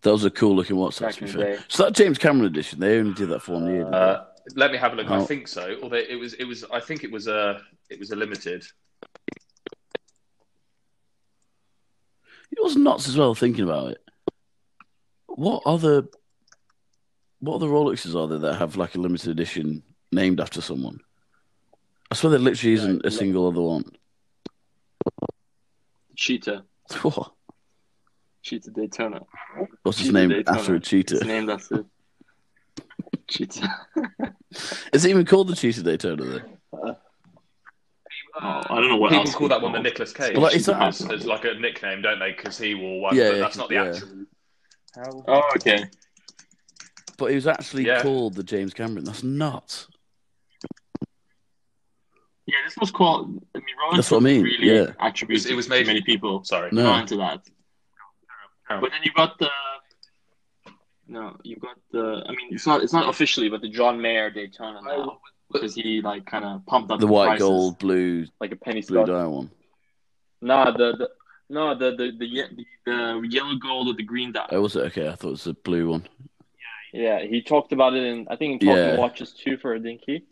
That was a cool looking watch, to be fair. So that James Cameron edition, they only did that for one year. Uh, let me have a look. I Oh. think so. Although it was, it was. I think it was a, it was a limited. It was nuts as well, thinking about it. What other, what other Rolexes are there that have like a limited edition named after someone? I swear there literally isn't a single other one. Cheetah. What? Cheetah Daytona. What's his Cheetah name Daytona. after a It's cheetah? named after Cheetah. Is it even called the Cheetah Daytona then? Oh, I don't know what People else call it's that one the. Nicolas Cage. Well, it's as, that- as like a nickname, don't they? Because he wore one, Yeah, but that's not the yeah. actual. How? Oh, okay. But it was actually Yeah. called the James Cameron. That's nuts. Yeah, this was called. I mean, Rolex That's what I mean, Really yeah. attributes It was to made- many people. Sorry. No. Not into that. Oh. But then you got the. No, you've got the. I mean, it's not. It's not officially, but the John Mayer Daytona now because he like kind of pumped up The white, prices, gold, blue, like a penny blue stock. one. Nah, the, the no the the the, the the yellow gold or the green dot. Oh, was it? Okay, I thought it was the blue one. Yeah, he talked about it in I think in Talking Yeah. Watches too for didn't he?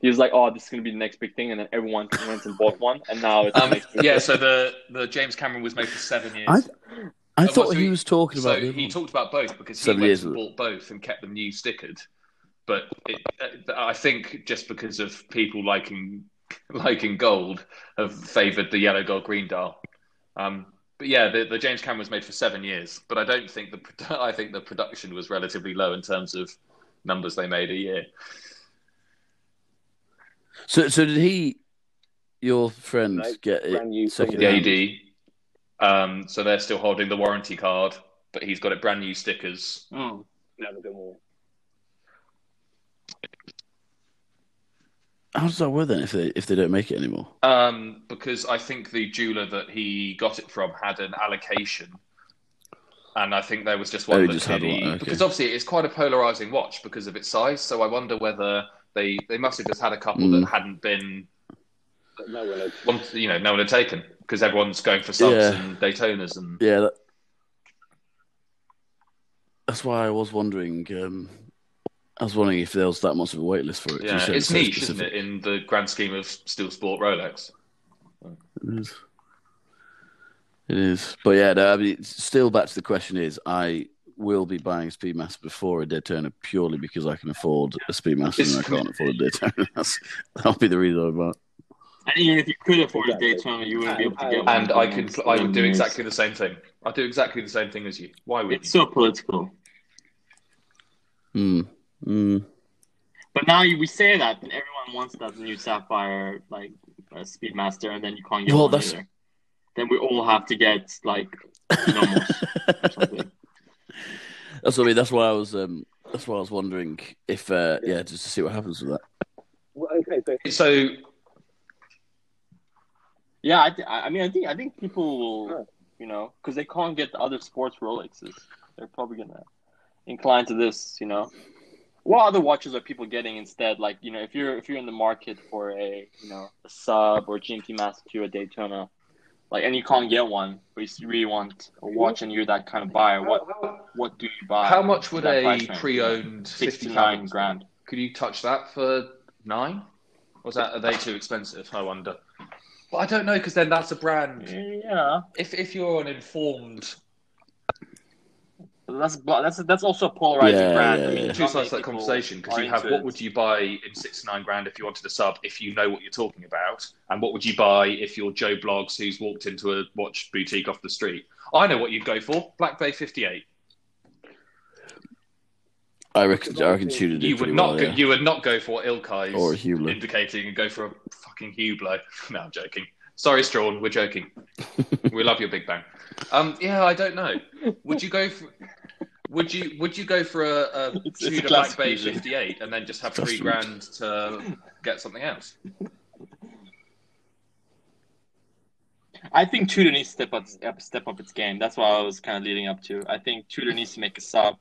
He was like, "Oh, this is gonna be the next big thing," and then everyone went and bought one, and now it's the Um, next big yeah, thing. so the the James Cameron was made for seven years. I I thought well, so he he- was talking about. the other he one. talked about both because he Seven went and bought both and kept them new stickered. But it, uh, I think just because of people liking liking gold have favoured the yellow gold green dial. Um, but yeah, the, the James Cameron was made for seven years, but I don't think the I think the production was relatively low in terms of numbers they made a year. So, so did he, your friend, No, get it brand new second AD, um, so they're still holding the warranty card, but he's got it brand new stickers. Oh. Never done more. How does that work then if they if they don't make it anymore? Um, because I think the jeweler that he got it from had an allocation, and I think there was just one Oh, he that just had clearly- one, okay. because obviously it's quite a polarizing watch because of its size. So I wonder whether they they must have just had a couple Mm. that hadn't been, But no one had. one, you know, no one had taken because everyone's going for subs Yeah. and Daytonas and Yeah, that, that's why I was wondering. Um, I was wondering if there was that much of a wait list for it. yeah, you said it's so niche, isn't it, in the grand scheme of steel sport Rolex? It is. It is. But yeah, no, I mean, still back to the question is I will be buying a Speedmaster before a Daytona purely because I can afford a Speedmaster and I can't afford a Daytona. That's, that'll be the reason I buy it. And even if you could afford Exactly. a Daytona, you wouldn't be able to And- get one. And I the could, I would do years. exactly the same thing. I'd do exactly the same thing as you. Why would It's so political. Mm. Mm. But now we say that, and everyone wants that new Sapphire like uh, Speedmaster, and then you can't get Well, one that's- either. Then we all have to get like Nomos or something. That's what I mean. That's why I was. Um, that's why I was wondering if, uh, yeah, just to see what happens with that. Well, okay, so So Yeah, I, th- I I mean, I think I think people will, Sure. you know, because they can't get the other sports Rolexes. They're probably gonna incline to this, you know. What other watches are people getting instead? Like, you know, if you're if you're in the market for a, you know, a sub or GMT Master Two or Daytona, like, and you can't get one, but you really want a watch, and you're that kind of buyer. What what do you buy? How much would a pre-owned Six fifty to nine pounds? grand. Could you touch that for nine? Was that are they too expensive? I wonder. Well, I don't know because then that's a brand. Yeah, If if you're an informed that's that's that's also a polarizing Yeah, brand. yeah, I mean, yeah. not two sides many to that conversation because you have what it. would you buy in six to nine grand if you wanted a sub if you know what you're talking about, and what would you buy if you're Joe Blogs who's walked into a watch boutique off the street? I know what you'd go for: Black Bay 58. I reckon. I reckon Tudor did You would not well, go, yeah. you would not go for what Ilkay or a Hublot. indicating and go for a fucking Hublot. No, I'm joking. Sorry, Strawn, we're joking. we love your Big Bang. Um, yeah, I don't know. Would you go for? Would you would you go for a, a It's- it's a Tudor classic Black Bay fusion. 58 and then just have three Testament. grand to get something else? I think Tudor needs to step up step up its game. That's what I was kind of leading up to. I think Tudor needs to make a sub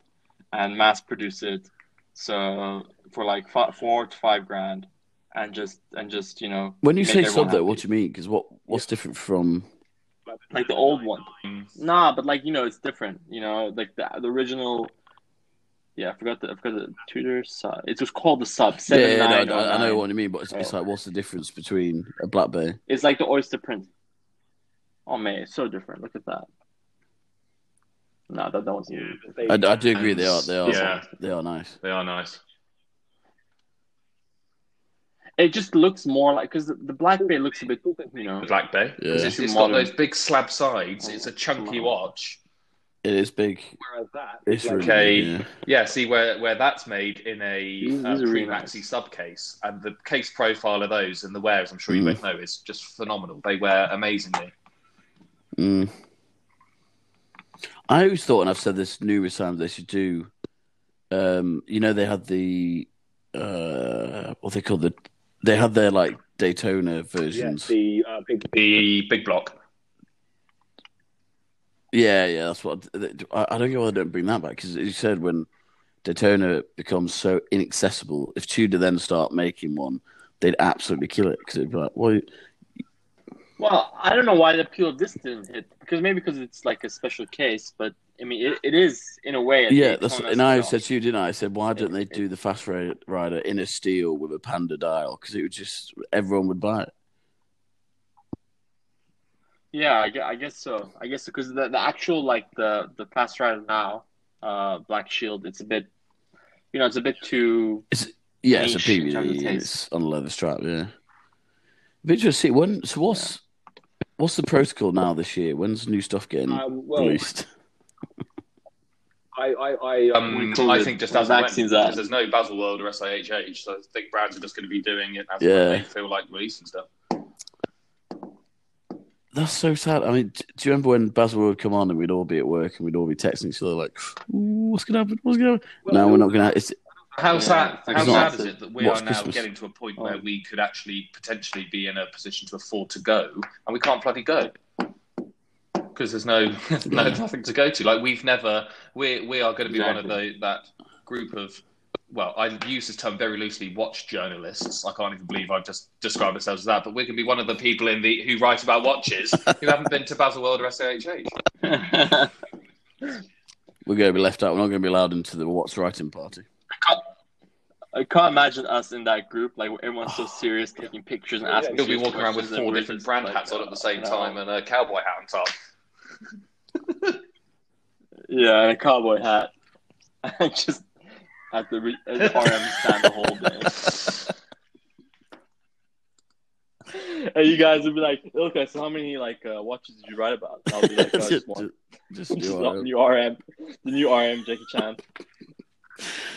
and mass produce it, so for like fi- four to five grand, and just and just you know When you say everyone sub, though, what do you mean? Because what what's different from? like the old one. Nah, but like you know, it's different. You know, like the the original. Yeah, I forgot the I forgot the Tudor sub. It was called the sub. Yeah, yeah, no, I, I know what you mean, but it's, it's Oh. like what's the difference between a Black Bay? It's like the oyster print. Oh man, it's so different. Look at that. No, that that wasn't. They- I, I do agree. They are. They are. Yeah. They are nice. They are nice. It just looks more like because the, the Black Bay looks a bit, you know. The Black Bay. 'Cause Yeah. It's, it's Modern. got those big slab sides. It's a chunky watch. It is big. Whereas that, It's like, really yeah. Yeah, see where where that's made in a These- uh, these are really pre-maxi nice. sub case, and the case profile of those and the wears, I'm sure you Mm. both know, is just phenomenal. They wear amazingly. Mm. I always thought, and I've said this numerous times, they should do. Um, you know, they had the uh, what they call the. They had their like Daytona yeah, versions. the uh, big The big block. Yeah, yeah, that's what I, I don't get why they don't bring that back because you said when Daytona becomes so inaccessible, if Tudor then start making one, they'd absolutely kill it because it'd be like, well, Well, I don't know why the appeal of this didn't hit because maybe because it's like a special case, but I mean, it, it is in a way. yeah, that's and I said to you, didn't I? I said, why don't they do the fast rider in a steel with a panda dial? Because it would just everyone would buy it. Yeah, I guess, I guess so. I guess because the, the actual like the the fast rider now, uh, Black Shield, it's a bit, you know, it's a bit too. Yeah, it's a Niche in terms of PVD. It's on a leather strap. Yeah, but just see when. So what's what's the protocol now this year? When's new stuff getting um, well, released? I, I, I um, Um, I think just when as vaccines out. because there's no Basel World or SIHH, so I think brands are just going to be doing it as Yeah. they feel like releasing stuff. That's so sad. I mean, do you remember when Basel World come on and we'd all be at work and we'd all be texting each other like, Ooh, "What's gonna happen? What's gonna happen?" no, we're not gonna. It's How Yeah, sad, it's how sad is it that we are now Christmas. getting to a point Oh. where we could actually potentially be in a position to afford to go, and we can't bloody go because there's no, no nothing to go to. Like we've never, we we are going to be one of the that group of. Well, I use this term very loosely. Watch journalists. I can't even believe I've just described ourselves as that. But we're going to be one of the people in the who write about watches who haven't been to Basel World or SIHH. we're gonna be left out. We're not gonna be allowed into the what's writing party. I can't imagine us in that group. Like everyone's so serious, taking pictures and asking. He'll be walking around with four different just brand like, hats on at the same you time and a cowboy hat on top. Yeah, and a cowboy hat. I just at the, re- at the RM stand the whole day. and you guys would be like, okay, so how many like uh, watches did you write about? And I'll be like, oh, just one. Just Just do the new RM, the new RM Jackie Chan.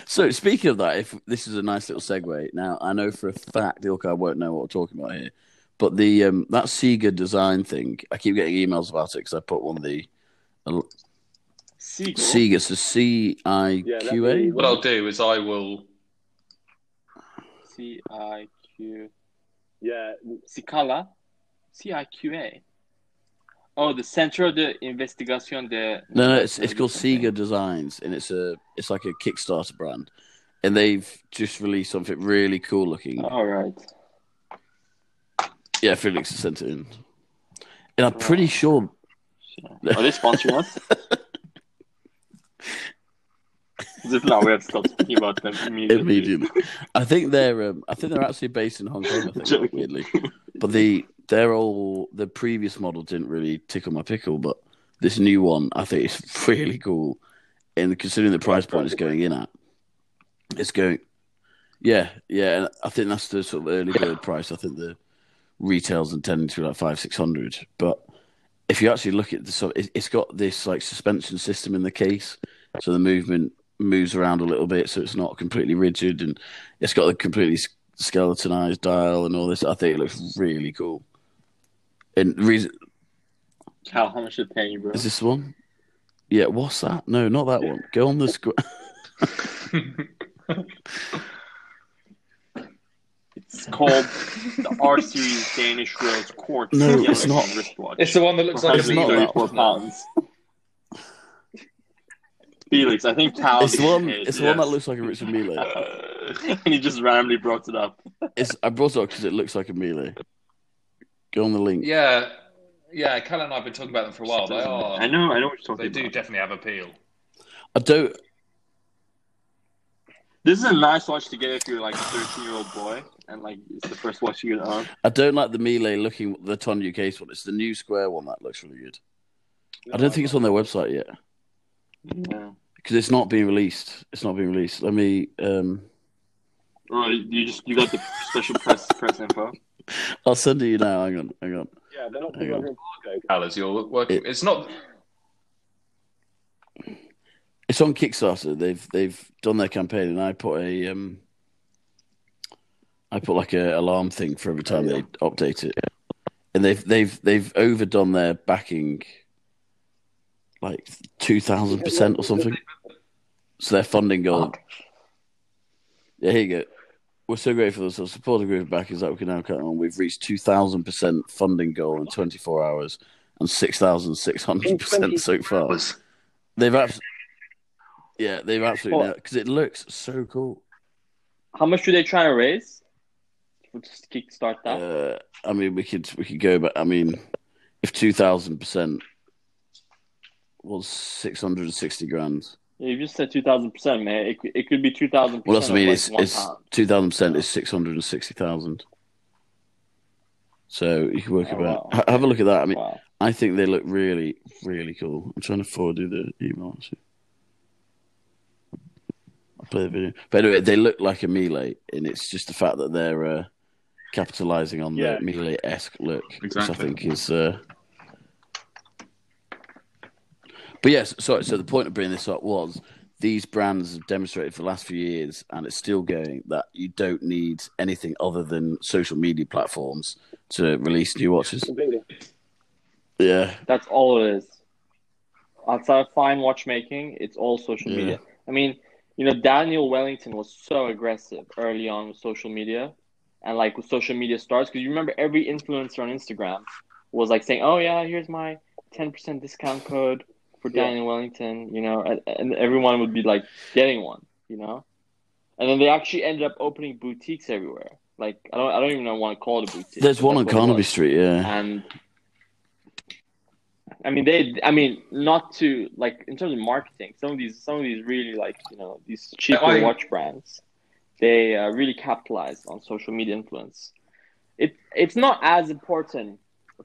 So speaking of that, if this is a nice little segue, now I know for a fact Ilka won't know what we're talking about here, but the um, that CIGA design thing, I keep getting emails about it because I put one of the Seagull. CIGA, so C I Yeah, Q that's A. the- What I'll do is I will. C I Q. yeah, Cicala? C I Q A. Oh, the Centro de Investigación de. No, no, it's it's called CIGA Designs, and it's a it's like a Kickstarter brand, and they've just released something really cool looking. All right. Yeah, Felix has sent it in, and I'm pretty sure. Are they sponsoring us? As if not, we have to stop speaking about them immediately. Immediately. I think they're um, I think they're actually based in Hong Kong. I think weirdly, but the they're all the previous model didn't really tickle my pickle, but this new one I think is really cool, and considering the price point it's going in at, it's going. Yeah, yeah, and I think that's the sort of early bird price. I think the retails intending to be like five, six hundred. But if you actually look at the sort, it, it's got this like suspension system in the case, so the movement moves around a little bit, so it's not completely rigid, and it's got a completely skeletonized dial and all this. I think it looks really cool. And reason Cal, how much did it pay you, bro? is this one? Yeah, what's that? No, not that one. Go on the screen. It's called the R Series Danish Rose Quartz. No, Yellow it's not. Wristwatch. It's the one that looks like a It's not that Four pounds. Felix, I think Cal. It's the one. is- It's the one that looks like a Richard Mille. and he just randomly brought it up. It's I brought it up because it looks like a Mille. Go on the link. Yeah, yeah. Cal and I have been talking about them for a while. They are. I know. I know what you're They talking do definitely have appeal. I don't. This is a nice watch to get if you're like a 13 year old boy and like it's the first watch you're gonna own. I don't like the Mille looking the tonneau case one. It's the new square one that looks really good. I don't think it's on their website yet Yeah. because it's not being released. It's not being released. Let me. um Or you just you got the special press press info. I'll send it you now. Hang on. Hang on. Yeah, they're not Hang putting on. under embargo. Cal, you're working, It- it's not. It's on Kickstarter. They've they've done their campaign, and I put a um, I put like a alarm thing for every time they update it, and they've they've they've overdone their backing, like two thousand percent or something. So their funding goal. Yeah, here you go. We're so grateful for the support of group backers that we can now count on. We've reached two thousand percent funding goal in twenty four hours and six thousand six hundred percent so far. Was They've absolutely, yeah, they've absolutely because it looks so cool. How much do they try to raise? We'll just kickstart that. Uh, I mean, we could we could go, but I mean, if two thousand percent was six hundred and sixty grand, Yeah, you just said two thousand percent, man. It, could- it could be two thousand. well, that's what I mean. Like It's it's two thousand percent is six hundred and sixty thousand. So you can work Oh, about. wow. Have a look at that. I mean, wow. I think they look really, really cool. I'm trying to forward you the email. Actually. I'll play the video. But anyway, they look like a Mille, and it's just the fact that they're uh, capitalizing on Yeah. the Mille esque look, which I think is. Uh... But yes, sorry. So the point of bringing this up was these brands have demonstrated for the last few years, and it's still going that you don't need anything other than social media platforms to release new watches. Completely. Yeah, That's all it is. Outside of fine watchmaking, it's all social Yeah. media. I mean, you know, Daniel Wellington was so aggressive early on with social media, and like with social media stars, because you remember every influencer on Instagram was like saying, "Oh yeah, here's my ten percent discount code for Yeah. Daniel Wellington," you know, and, and everyone would be like getting one, you know, and then they actually ended up opening boutiques everywhere. Like I don't, I don't even know want to call it a boutique. there's one on that's what it Carnaby. Street. Yeah. and I mean they I mean not to like in terms of marketing some of these some of these really like you know these cheaper I- watch brands they uh, really capitalized on social media influence it it's not as important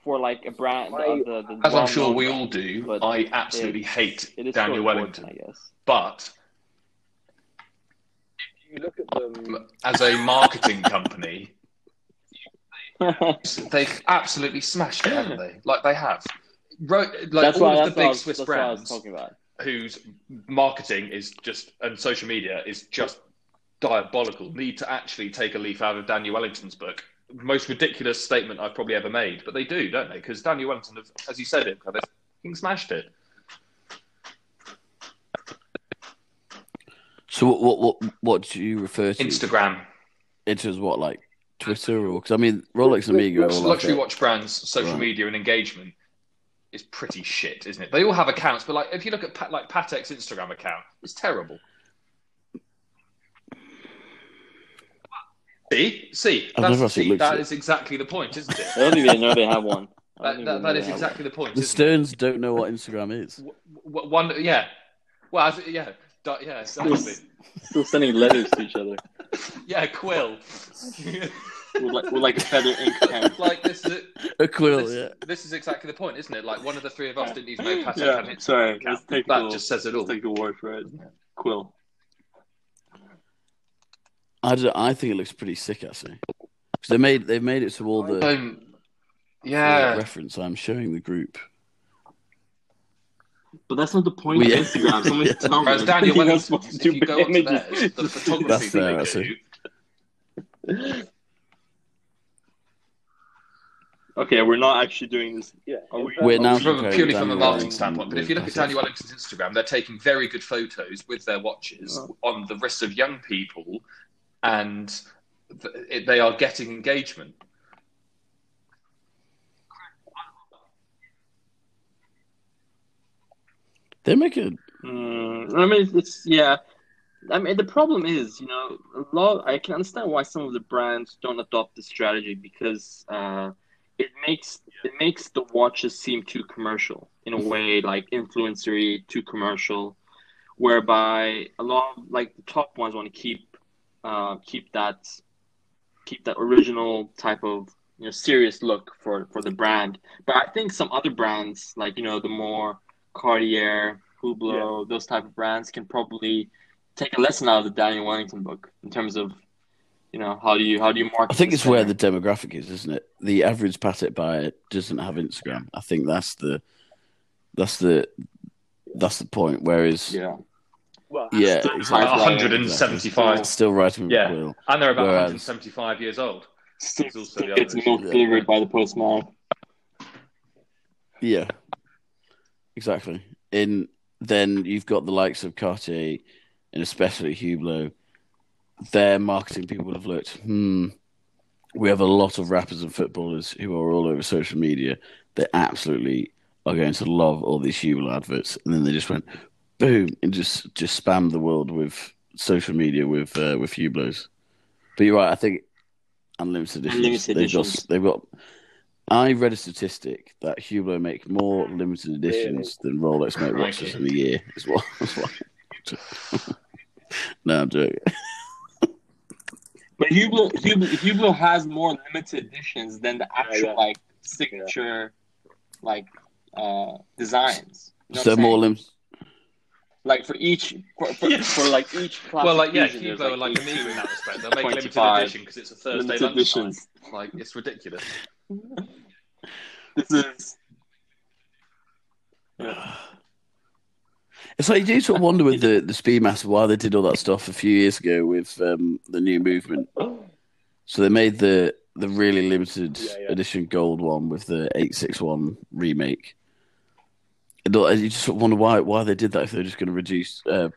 for like a brand I- the, the, the as I'm sure we all do. but I absolutely hate it is Daniel Wellington, I guess but You look at them. Um, as a marketing company, they've absolutely smashed it, haven't they? Like they have. Ro- like that's all why of that's, the I big was, Swiss that's what I was brands talking about whose marketing is just and social media is just diabolical need to actually take a leaf out of Daniel Wellington's book. Most ridiculous statement I've probably ever made, but they do, don't they? Because Daniel Wellington, have, as you said, it they've fucking smashed it. So what what what, what do you refer to? Instagram, It is what like Twitter or because I mean Rolex and Omega are all like luxury that. watch brands, social Right. media and engagement is pretty shit, isn't it? They all have accounts, but like if you look at Pat, like Patek's Instagram account, it's terrible. See, see, I've that's, never see looked at that it. is exactly the point, isn't it? I don't think they know they have one I don't That, that, they that know is they have exactly the point. The isn't it? Don't know what Instagram is. W- w- one, yeah. Well, as, yeah, yeah, exactly. one. still sending letters to each other Yeah, Quill. with like, with like a feather ink pen. Like this is A quill, this, yeah. this is exactly the point, isn't it? Like one of the three of us didn't even know Patek Yeah, had an Instagram sorry, let's take that a- just says it all. Let's take a word for it. Quill. I, don't, I think it looks pretty sick actually. 'Cause they made they've made it to all the Don't. for Yeah. reference. I'm showing the group. But that's not the point Yeah. of Instagram. Someone Yeah. tell me. Whereas Daniel, You're when not you, supposed to if do you go onto images. theirs, the photography That's that fair, they actually. do, Okay, we're not actually doing this. Yeah. We- We're now from, comparing purely from a marketing standpoint. But if you look at Daniel Wellington's Instagram, they're taking very good photos with their watches Oh. on the wrists of young people, and th- it, they are getting engagement. They make it. Mm, I mean, it's yeah. I mean, the problem is, you know, a lot. I can understand why some of the brands don't adopt this strategy because uh, it makes it makes the watches seem too commercial in a way, like influencery, too commercial. Whereby a lot of like the top ones want to keep uh, keep that keep that original type of you know serious look for for the brand. But I think some other brands, like you know, the more Cartier, Hublot, those type of brands can probably take a lesson out of the Daniel Wellington book in terms of, you know, how do you how do you market? I think it's where the demographic is, isn't it? The average Patek buyer doesn't have Instagram. I think that's the that's the that's the point. Whereas, yeah, yeah. Well, exactly. Like 175. It's still right with Yeah. Quill. And they're about Whereas- 175 years old. Still, also still the gets average. milk Yeah. by the postman. Yeah, exactly. In then you've got the likes of Cartier and especially Hublot. Their marketing people have looked. Hmm. We have a lot of rappers and footballers who are all over social media. They absolutely are going to love all these Hublot adverts, and then they just went boom and just just spammed the world with social media with uh, with Hublots. But you're right. I think unlimited editions. Unlimited they've editions. got they've got. I read a statistic that Hublot make more limited editions than Rolex make watches in a year. As well. As no, I'm joking. But Hublot, Hublot, Hublot has more limited editions than the actual yeah. like signature, like uh designs. You know so more saying? Lim- like for each for, for, for like each classic Well, like yeah, fusion, there's, Hugo are like eight- Omega in that respect. They'll make limited edition because it's a Thursday limited lunchtime. editions. Like it's ridiculous. This is It's like you do sort of wonder with the the Speedmaster why they did all that stuff a few years ago with um, the new movement. So they made the the really limited Yeah, yeah. edition gold one with the eight six one remake. And you just sort of wonder why why they did that if they're just going to reduce. Uh,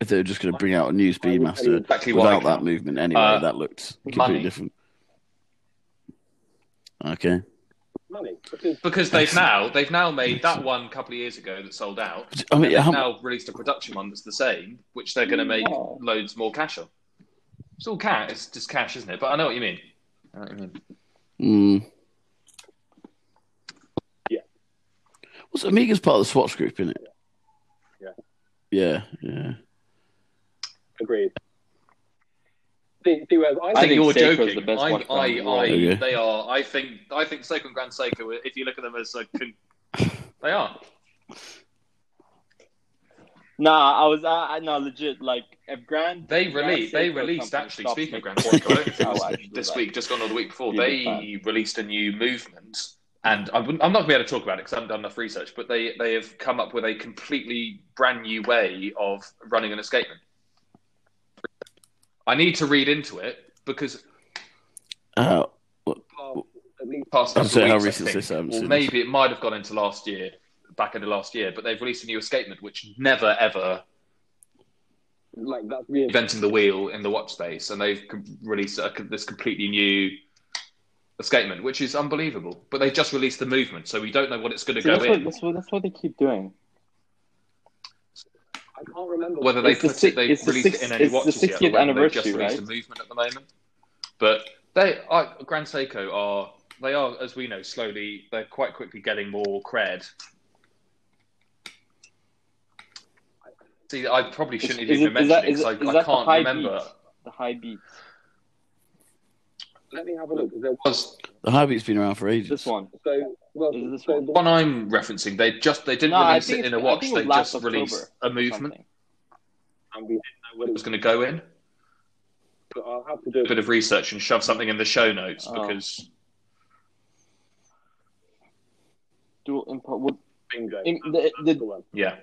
if they're just going to bring out a new Speedmaster Exactly without that movement anyway, Uh, that looked completely money. different. Okay. money because Because they've now they've now made that one a couple of years ago that sold out. I mean, They've how, now released a production one that's the same, which they're going to make Oh. loads more cash on. It's all cash. It's just cash, isn't it? But I know what you mean. I know what you mean. Mm. Yeah. What's Omega's part of the Swatch group, isn't it? Yeah. Yeah, yeah. agreed. See, see, whereas I, I think, think you're Seiko's joking. the best I, I, the. I, Okay. they are. I think. I think Seiko and Grand Seiko. If you look at them as a, con- they are. Nah, I was uh, no legit like if Grand They released. They released. Actually, speaking of Grand Seiko, I don't think it I'll was actually this week, just gone or the week before. Be They big released a new movement, and I wouldn't, I'm not going to be able to talk about it because I haven't done enough research. But they they have come up with a completely brand new way of running an escapement. I need to read into it because Uh, at least past I couple was saying, how recent is this? I haven't Well, seen maybe it might have gone into last year, back into last year, but they've released a new escapement which never ever like that's really inventing the wheel in the watch space, and they've released a, this completely new escapement, which is unbelievable. But they just released the movement, so we don't know what it's going to See, go that's, what, in. that's what that's what they keep doing. I can't remember Whether they It's the put si- it, they've it's the released six- it in any it's the watches yet. 60th or whether they've just released right? a movement at the moment. But they, I, Grand Seiko are they are, as we know, slowly they're quite quickly getting more cred. See, I probably shouldn't Is even it- is mentioned that- it is because I, I that the can't high remember. beat? The high beats. Let me have a look. 'cause There was The high beat's been around for ages. This one. so well. Is this so one? the one I'm referencing. They just they didn't No, release it in a watch. They was last just released a movement. and we didn't know what It it was was going to go in but I'll have to do a bit of research and shove something in the show notes Oh. because Dual impulse. What, bingo. in, the, the, the one. yeah,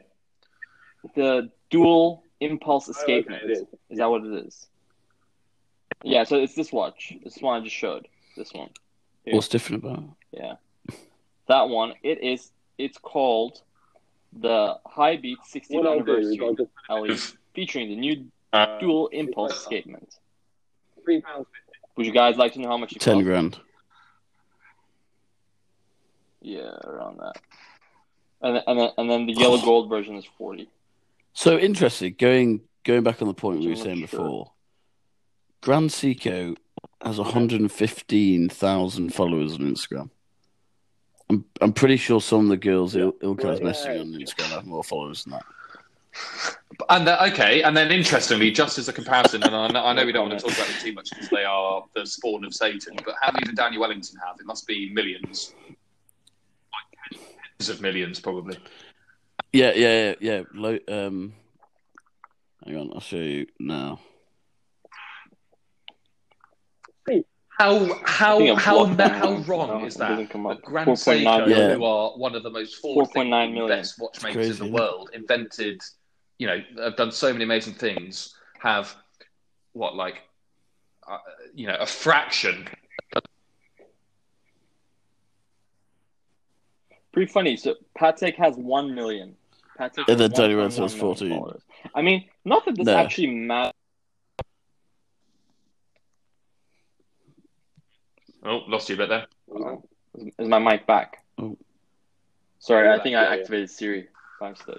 the dual impulse Oh, okay, escapement. it is. Is that what it is? Yeah, so it's this watch. This one I just showed. This one. Here. What's different about it? Yeah. That one, it is it's called the High Beat 60th What I'll do is anniversary I'll just featuring the new uh, dual impulse escapement. three pounds Would you guys like to know how much it Ten costs? grand. Yeah, around that. And then, and then, and then the yellow gold version is 40. So interesting. Going going back on the point we were saying sure. before, Grand Seiko has 115,000 followers on Instagram. I'm I'm pretty sure some of the girls Il- Ilka's Yeah. messaging on Instagram have more followers than that. and then, okay, and then interestingly, just as a comparison, and I know, I know we don't want to talk about them too much because they are the spawn of Satan, but how many did Daniel Wellington have? It must be millions, like tens of millions, probably. Yeah, yeah, yeah, yeah. Lo- um, hang on, I'll show you now. How I how how that how wrong No, is that? doesn't come up. That Grand Seiko, million. who are one of the most 4.9 forward-thinking, best watchmakers in the world, invented, you know, have done so many amazing things. Have what like, uh, you know, a fraction. Pretty funny. So Patek has 1 million. Patek And then has Tony 1.1 Rhodes has 14. followers. I mean, not that this No. actually matters. Oh, lost you a bit there. Oh, is, is my mic back? Oh. Sorry, I think yeah, I yeah. activated Siri by mistake.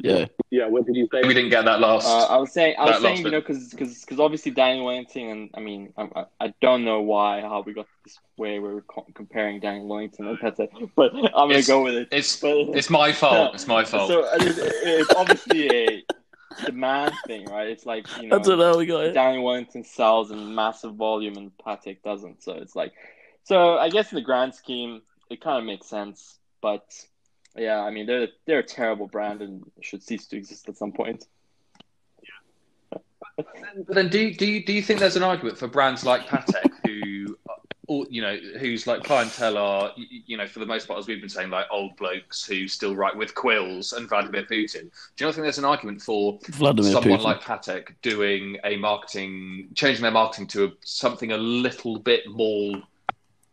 Yeah, Yeah, what did you say? We didn't get that last. Uh, I was saying, I was saying, last you know, because because obviously Daniel Wellington, and I mean, I, I- I don't know why how we got this way where we're co- comparing Daniel Wellington and Patek, but I'm gonna go with it. it's But- it's my fault. It's my fault. So I it- it's obviously a demand thing, right? It's like you I don't know, know how we got it. Daniel Wellington sells in massive volume and Patek doesn't. So it's like, so I guess in the grand scheme, it kind of makes sense. But yeah, I mean, they're they're a terrible brand and should cease to exist at some point. Yeah. But then, do you, do you do you think there's an argument for brands like Patek, who, all, you know, whose like clientele are, you know, for the most part, as we've been saying, like old blokes who still write with quills and Vladimir Putin. Do you not think there's an argument for Vladimir someone Putin. like Patek doing a marketing, changing their marketing to a, something a little bit more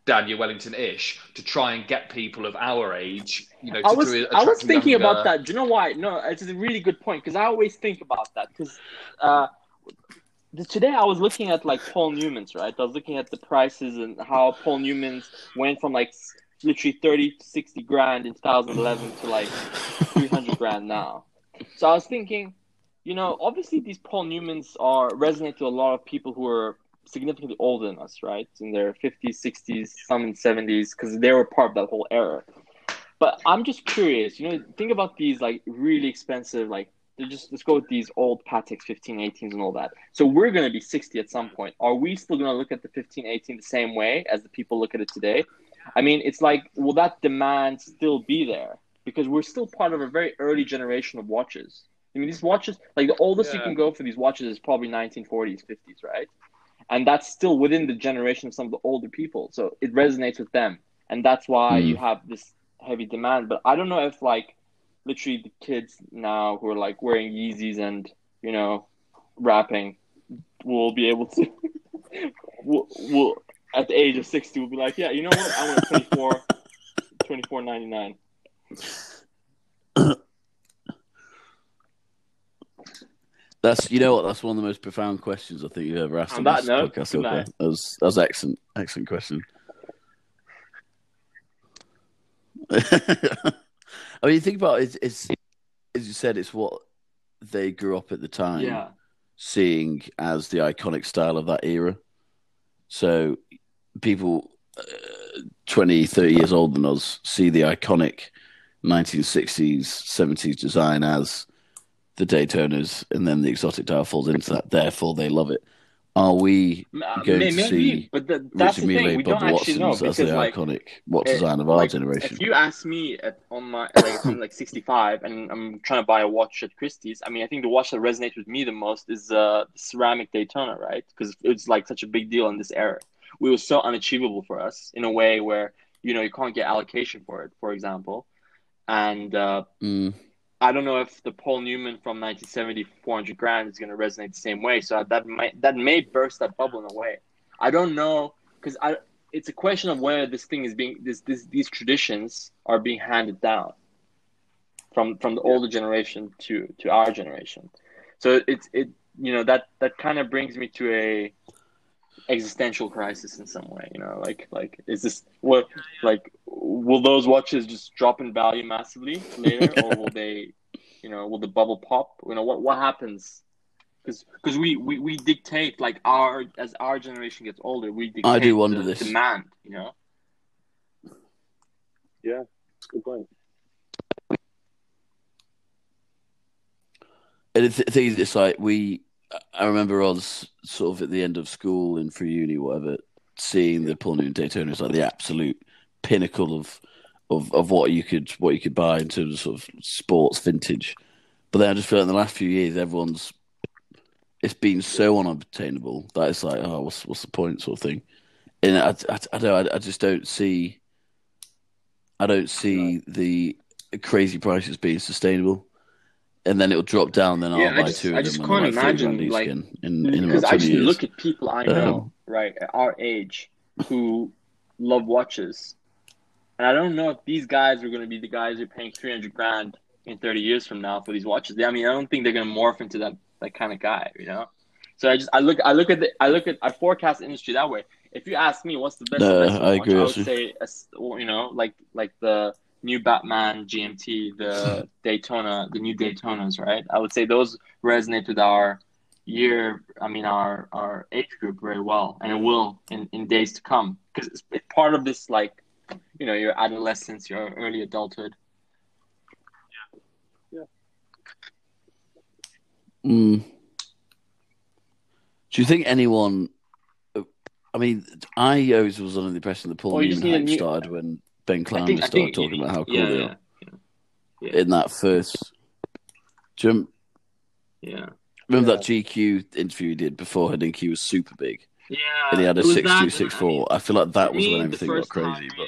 Daniel Wellington-ish to try and get people of our age, you know, to, I was to I was thinking younger- about that. Do you know why? No, it's a really good point because I always think about that because uh, the- today I was looking at like Paul Newman's right. I was looking at the prices and how Paul Newman's went from like literally thirty to sixty grand in 2011 to like three hundred grand now. So I was thinking, you know, obviously these Paul Newmans are resonate to a lot of people who are significantly older than us, right? In their 50s, 60s, some in 70s, because they were part of that whole era. But I'm just curious, you know, think about these like really expensive, like they're just let's go with these old Pateks 15, 18s and all that. So we're gonna be 60 at some point. Are we still gonna look at the 15, 18 the same way as the people look at it today? I mean, it's like, will that demand still be there? Because we're still part of a very early generation of watches. I mean, these watches, like the oldest you can go for these watches is probably 1940s, 50s, right? And that's still within the generation of some of the older people. So it resonates with them. And that's why Hmm. you have this heavy demand. But I don't know if, like, literally the kids now who are like wearing Yeezys and, you know, rapping will be able to, will, will, at the age of 60, will be like, yeah, you know what? I want a 24, 24.99. That's you know what? That's one of the most profound questions I think you've ever asked On on, that this note, podcast. good Ilka. night. That was that was excellent, excellent question. I mean, think about it. It's as you said, it's what they grew up at the time Yeah. seeing as the iconic style of that era. So people uh, 20, 30 years older than us see the iconic 1960s, 70s design as the Daytonas, and then the exotic dial falls into that. Therefore, they love it. Are we going may- to see but the, that's Richard the thing. Mille, We Bob don't actually know Watsons as the like iconic watch eh, design of our like, generation? If you ask me at on my like like 65 and I'm trying to buy a watch at Christie's, I mean I think the watch that resonates with me the most is uh the ceramic Daytona, right? Because it's like such a big deal in this era. We were so unachievable for us in a way where you know you can't get allocation for it, for example, and uh, Mm. I don't know if the Paul Newman from 1970 400 grand is going to resonate the same way. So that might that may burst that bubble in a way. I don't know because I it's a question of whether this thing is being this, this these traditions are being handed down from from the older generation to to our generation. So it's it you know that that kind of brings me to a existential crisis in some way. You know, like like is this what like will those watches just drop in value massively later, or will they, you know, will the bubble pop? You know, what what happens? Because because we, we we dictate like our as our generation gets older, we dictate I do wonder the this. demand. You know, Yeah, good point. And the th- thing is, it's like we. I remember us sort of at the end of school and through uni, whatever, seeing the Paul Newman Daytona as like the absolute pinnacle of, of of what you could what you could buy in terms of sort of sports vintage. But then I just feel like in the last few years, everyone's it's been so unobtainable that it's like, oh, what's what's the point, sort of thing. And I, I, I don't, I, I just don't see, I don't see the crazy prices being sustainable. And then it'll drop down. Then I'll I buy just- two I of just them. and can't they're like 30 imagine, like, because I just years. look at people I know, Um, right, at our age, who love watches, and I don't know if these guys are going to be the guys who are paying three hundred grand in thirty years from now for these watches. I mean, I don't think they're going to morph into that that kind of guy, you know. So I just I look I look at the I look at I forecast industry that way. If you ask me, what's the best? No, I watch, agree I would you. say, you know, like like the new Batman GMT, the Daytona, the new Daytonas, right? I would say those resonate with our year, I mean, our our age group very well, and it will in, in days to come because it's, it's part of this, like, you know, your adolescence, your early adulthood. Yeah. Yeah. Mm. Do you think anyone? I mean, I always was under the impression that Paul Well, Newman hype new- started when Ben I Clymer think, I started talking about how cool yeah, they are yeah, in that first. jump. yeah, remember Yeah. that GQ interview he did before Hodinkee was super big, yeah. and he had a it was six that, two and six I mean. I feel like that was when everything got crazy, but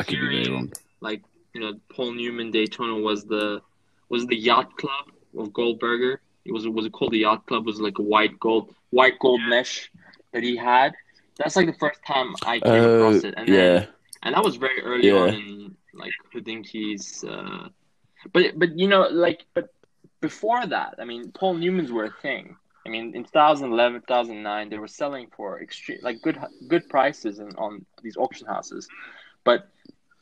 I could be very wrong. Like you know, Paul Newman Daytona was the was the yacht club of Goldberger. It was was it called the yacht club? It was like a white gold white gold mesh that he had. That's like the first time I came Oh, across it, and then, yeah, and that was very early Yeah. on in like Hodinkee's. Uh, but but you know like but before that, I mean, Paul Newmans were a thing. I mean, in 2011, 2009, they were selling for extreme like good good prices in, on these auction houses, but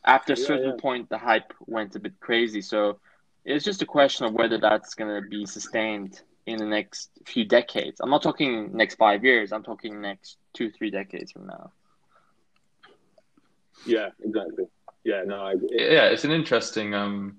after a Yeah, certain yeah. point, the hype went a bit crazy. So it's just a question of whether that's going to be sustained in the next few decades. I'm not talking next five years. I'm talking next two, three decades from now. Yeah, exactly. Yeah, no, I agree. Yeah, it's an interesting um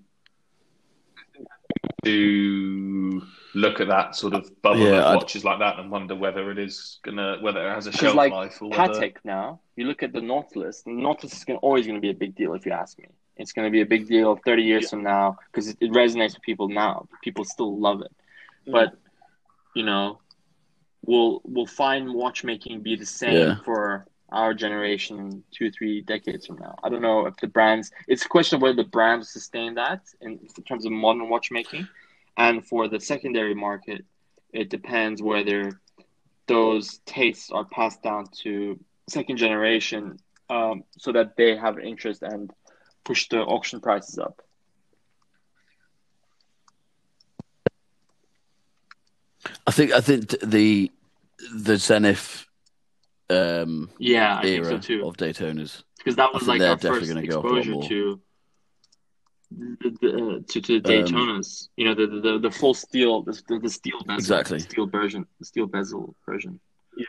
to look at that sort of bubble Yeah, of I'd- watches like that and wonder whether it is gonna whether it has a Because shelf like life or whether Patek now, you look at the Nautilus. The Nautilus is gonna, always going to be a big deal if you ask me. It's going to be a big deal 30 years Yeah. from now because it, it resonates with people now. People still love it. But you know, we'll we'll fine watchmaking be the same Yeah. for our generation two, three decades from now? I don't know if the brands. It's a question of whether the brands sustain that in, in terms of modern watchmaking, and for the secondary market, it depends whether those tastes are passed down to second generation, um, so that they have interest and push the auction prices up. I think I think the the Zenith um, Yeah, I think so too. of Daytonas. because that was like our first gonna go a lot exposure to the, the, uh, to to Daytonas. you know, the, the the the full steel, the, the, the steel bezel, Exactly. the steel version, the steel bezel version. Yeah.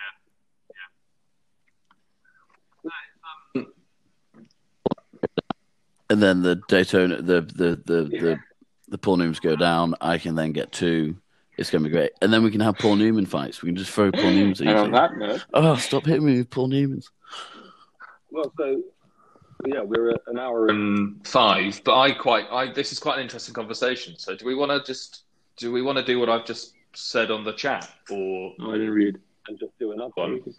yeah. And then the Daytona, the the the the, the Paul Newmans go down. I can then get two, It's going to be great. And then we can have Paul Newman fights. We can just throw Paul Newman's at And on that note, Oh, stop hitting me with Paul Newman's. Well, so yeah, we're at an hour and and five. But I quite, I this is quite an interesting conversation. So do we want to just do we want to do what I've just said on the chat, or I didn't read. and just do another One. one.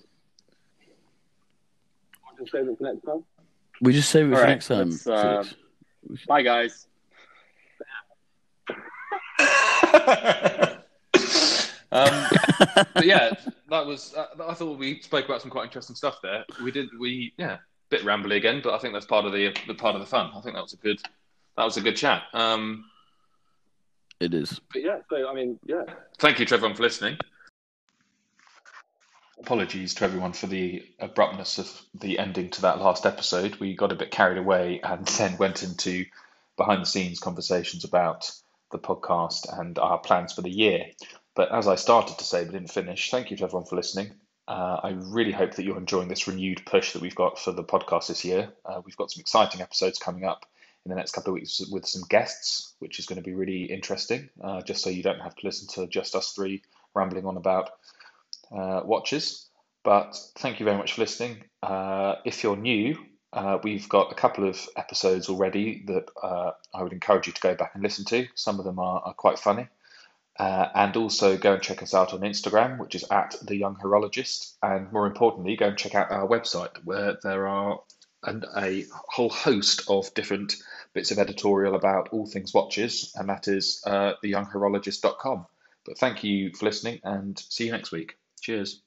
Just save it for next time. We just save it All for right, next time. uh, Bye, guys. um, but yeah, that was. Uh, I thought we spoke about some quite interesting stuff there. We did. We yeah, bit rambly again, but I think that's part of the the part of the fun. I think that was a good that was a good chat. Um, It is. But yeah, so I mean, yeah, thank you to everyone for listening. Apologies to everyone for the abruptness of the ending to that last episode. We got a bit carried away and then went into behind the scenes conversations about the podcast and our plans for the year. But as I started to say but didn't finish, thank you to everyone for listening. Uh, I really hope that you're enjoying this renewed push that we've got for the podcast this year. Uh, we've got some exciting episodes coming up in the next couple of weeks with some guests, which is going to be really interesting, uh, just so you don't have to listen to just us three rambling on about uh, watches. But thank you very much for listening. Uh, if you're new, uh, we've got a couple of episodes already that I would encourage you to go back and listen to. Some of them are, are quite funny. Uh, and also go and check us out on Instagram, which is at the Young Horologist. And more importantly, go and check out our website, where there are an, a whole host of different bits of editorial about all things watches, and that is uh, theyounghorologist.com. But thank you for listening, and see you next week. Cheers.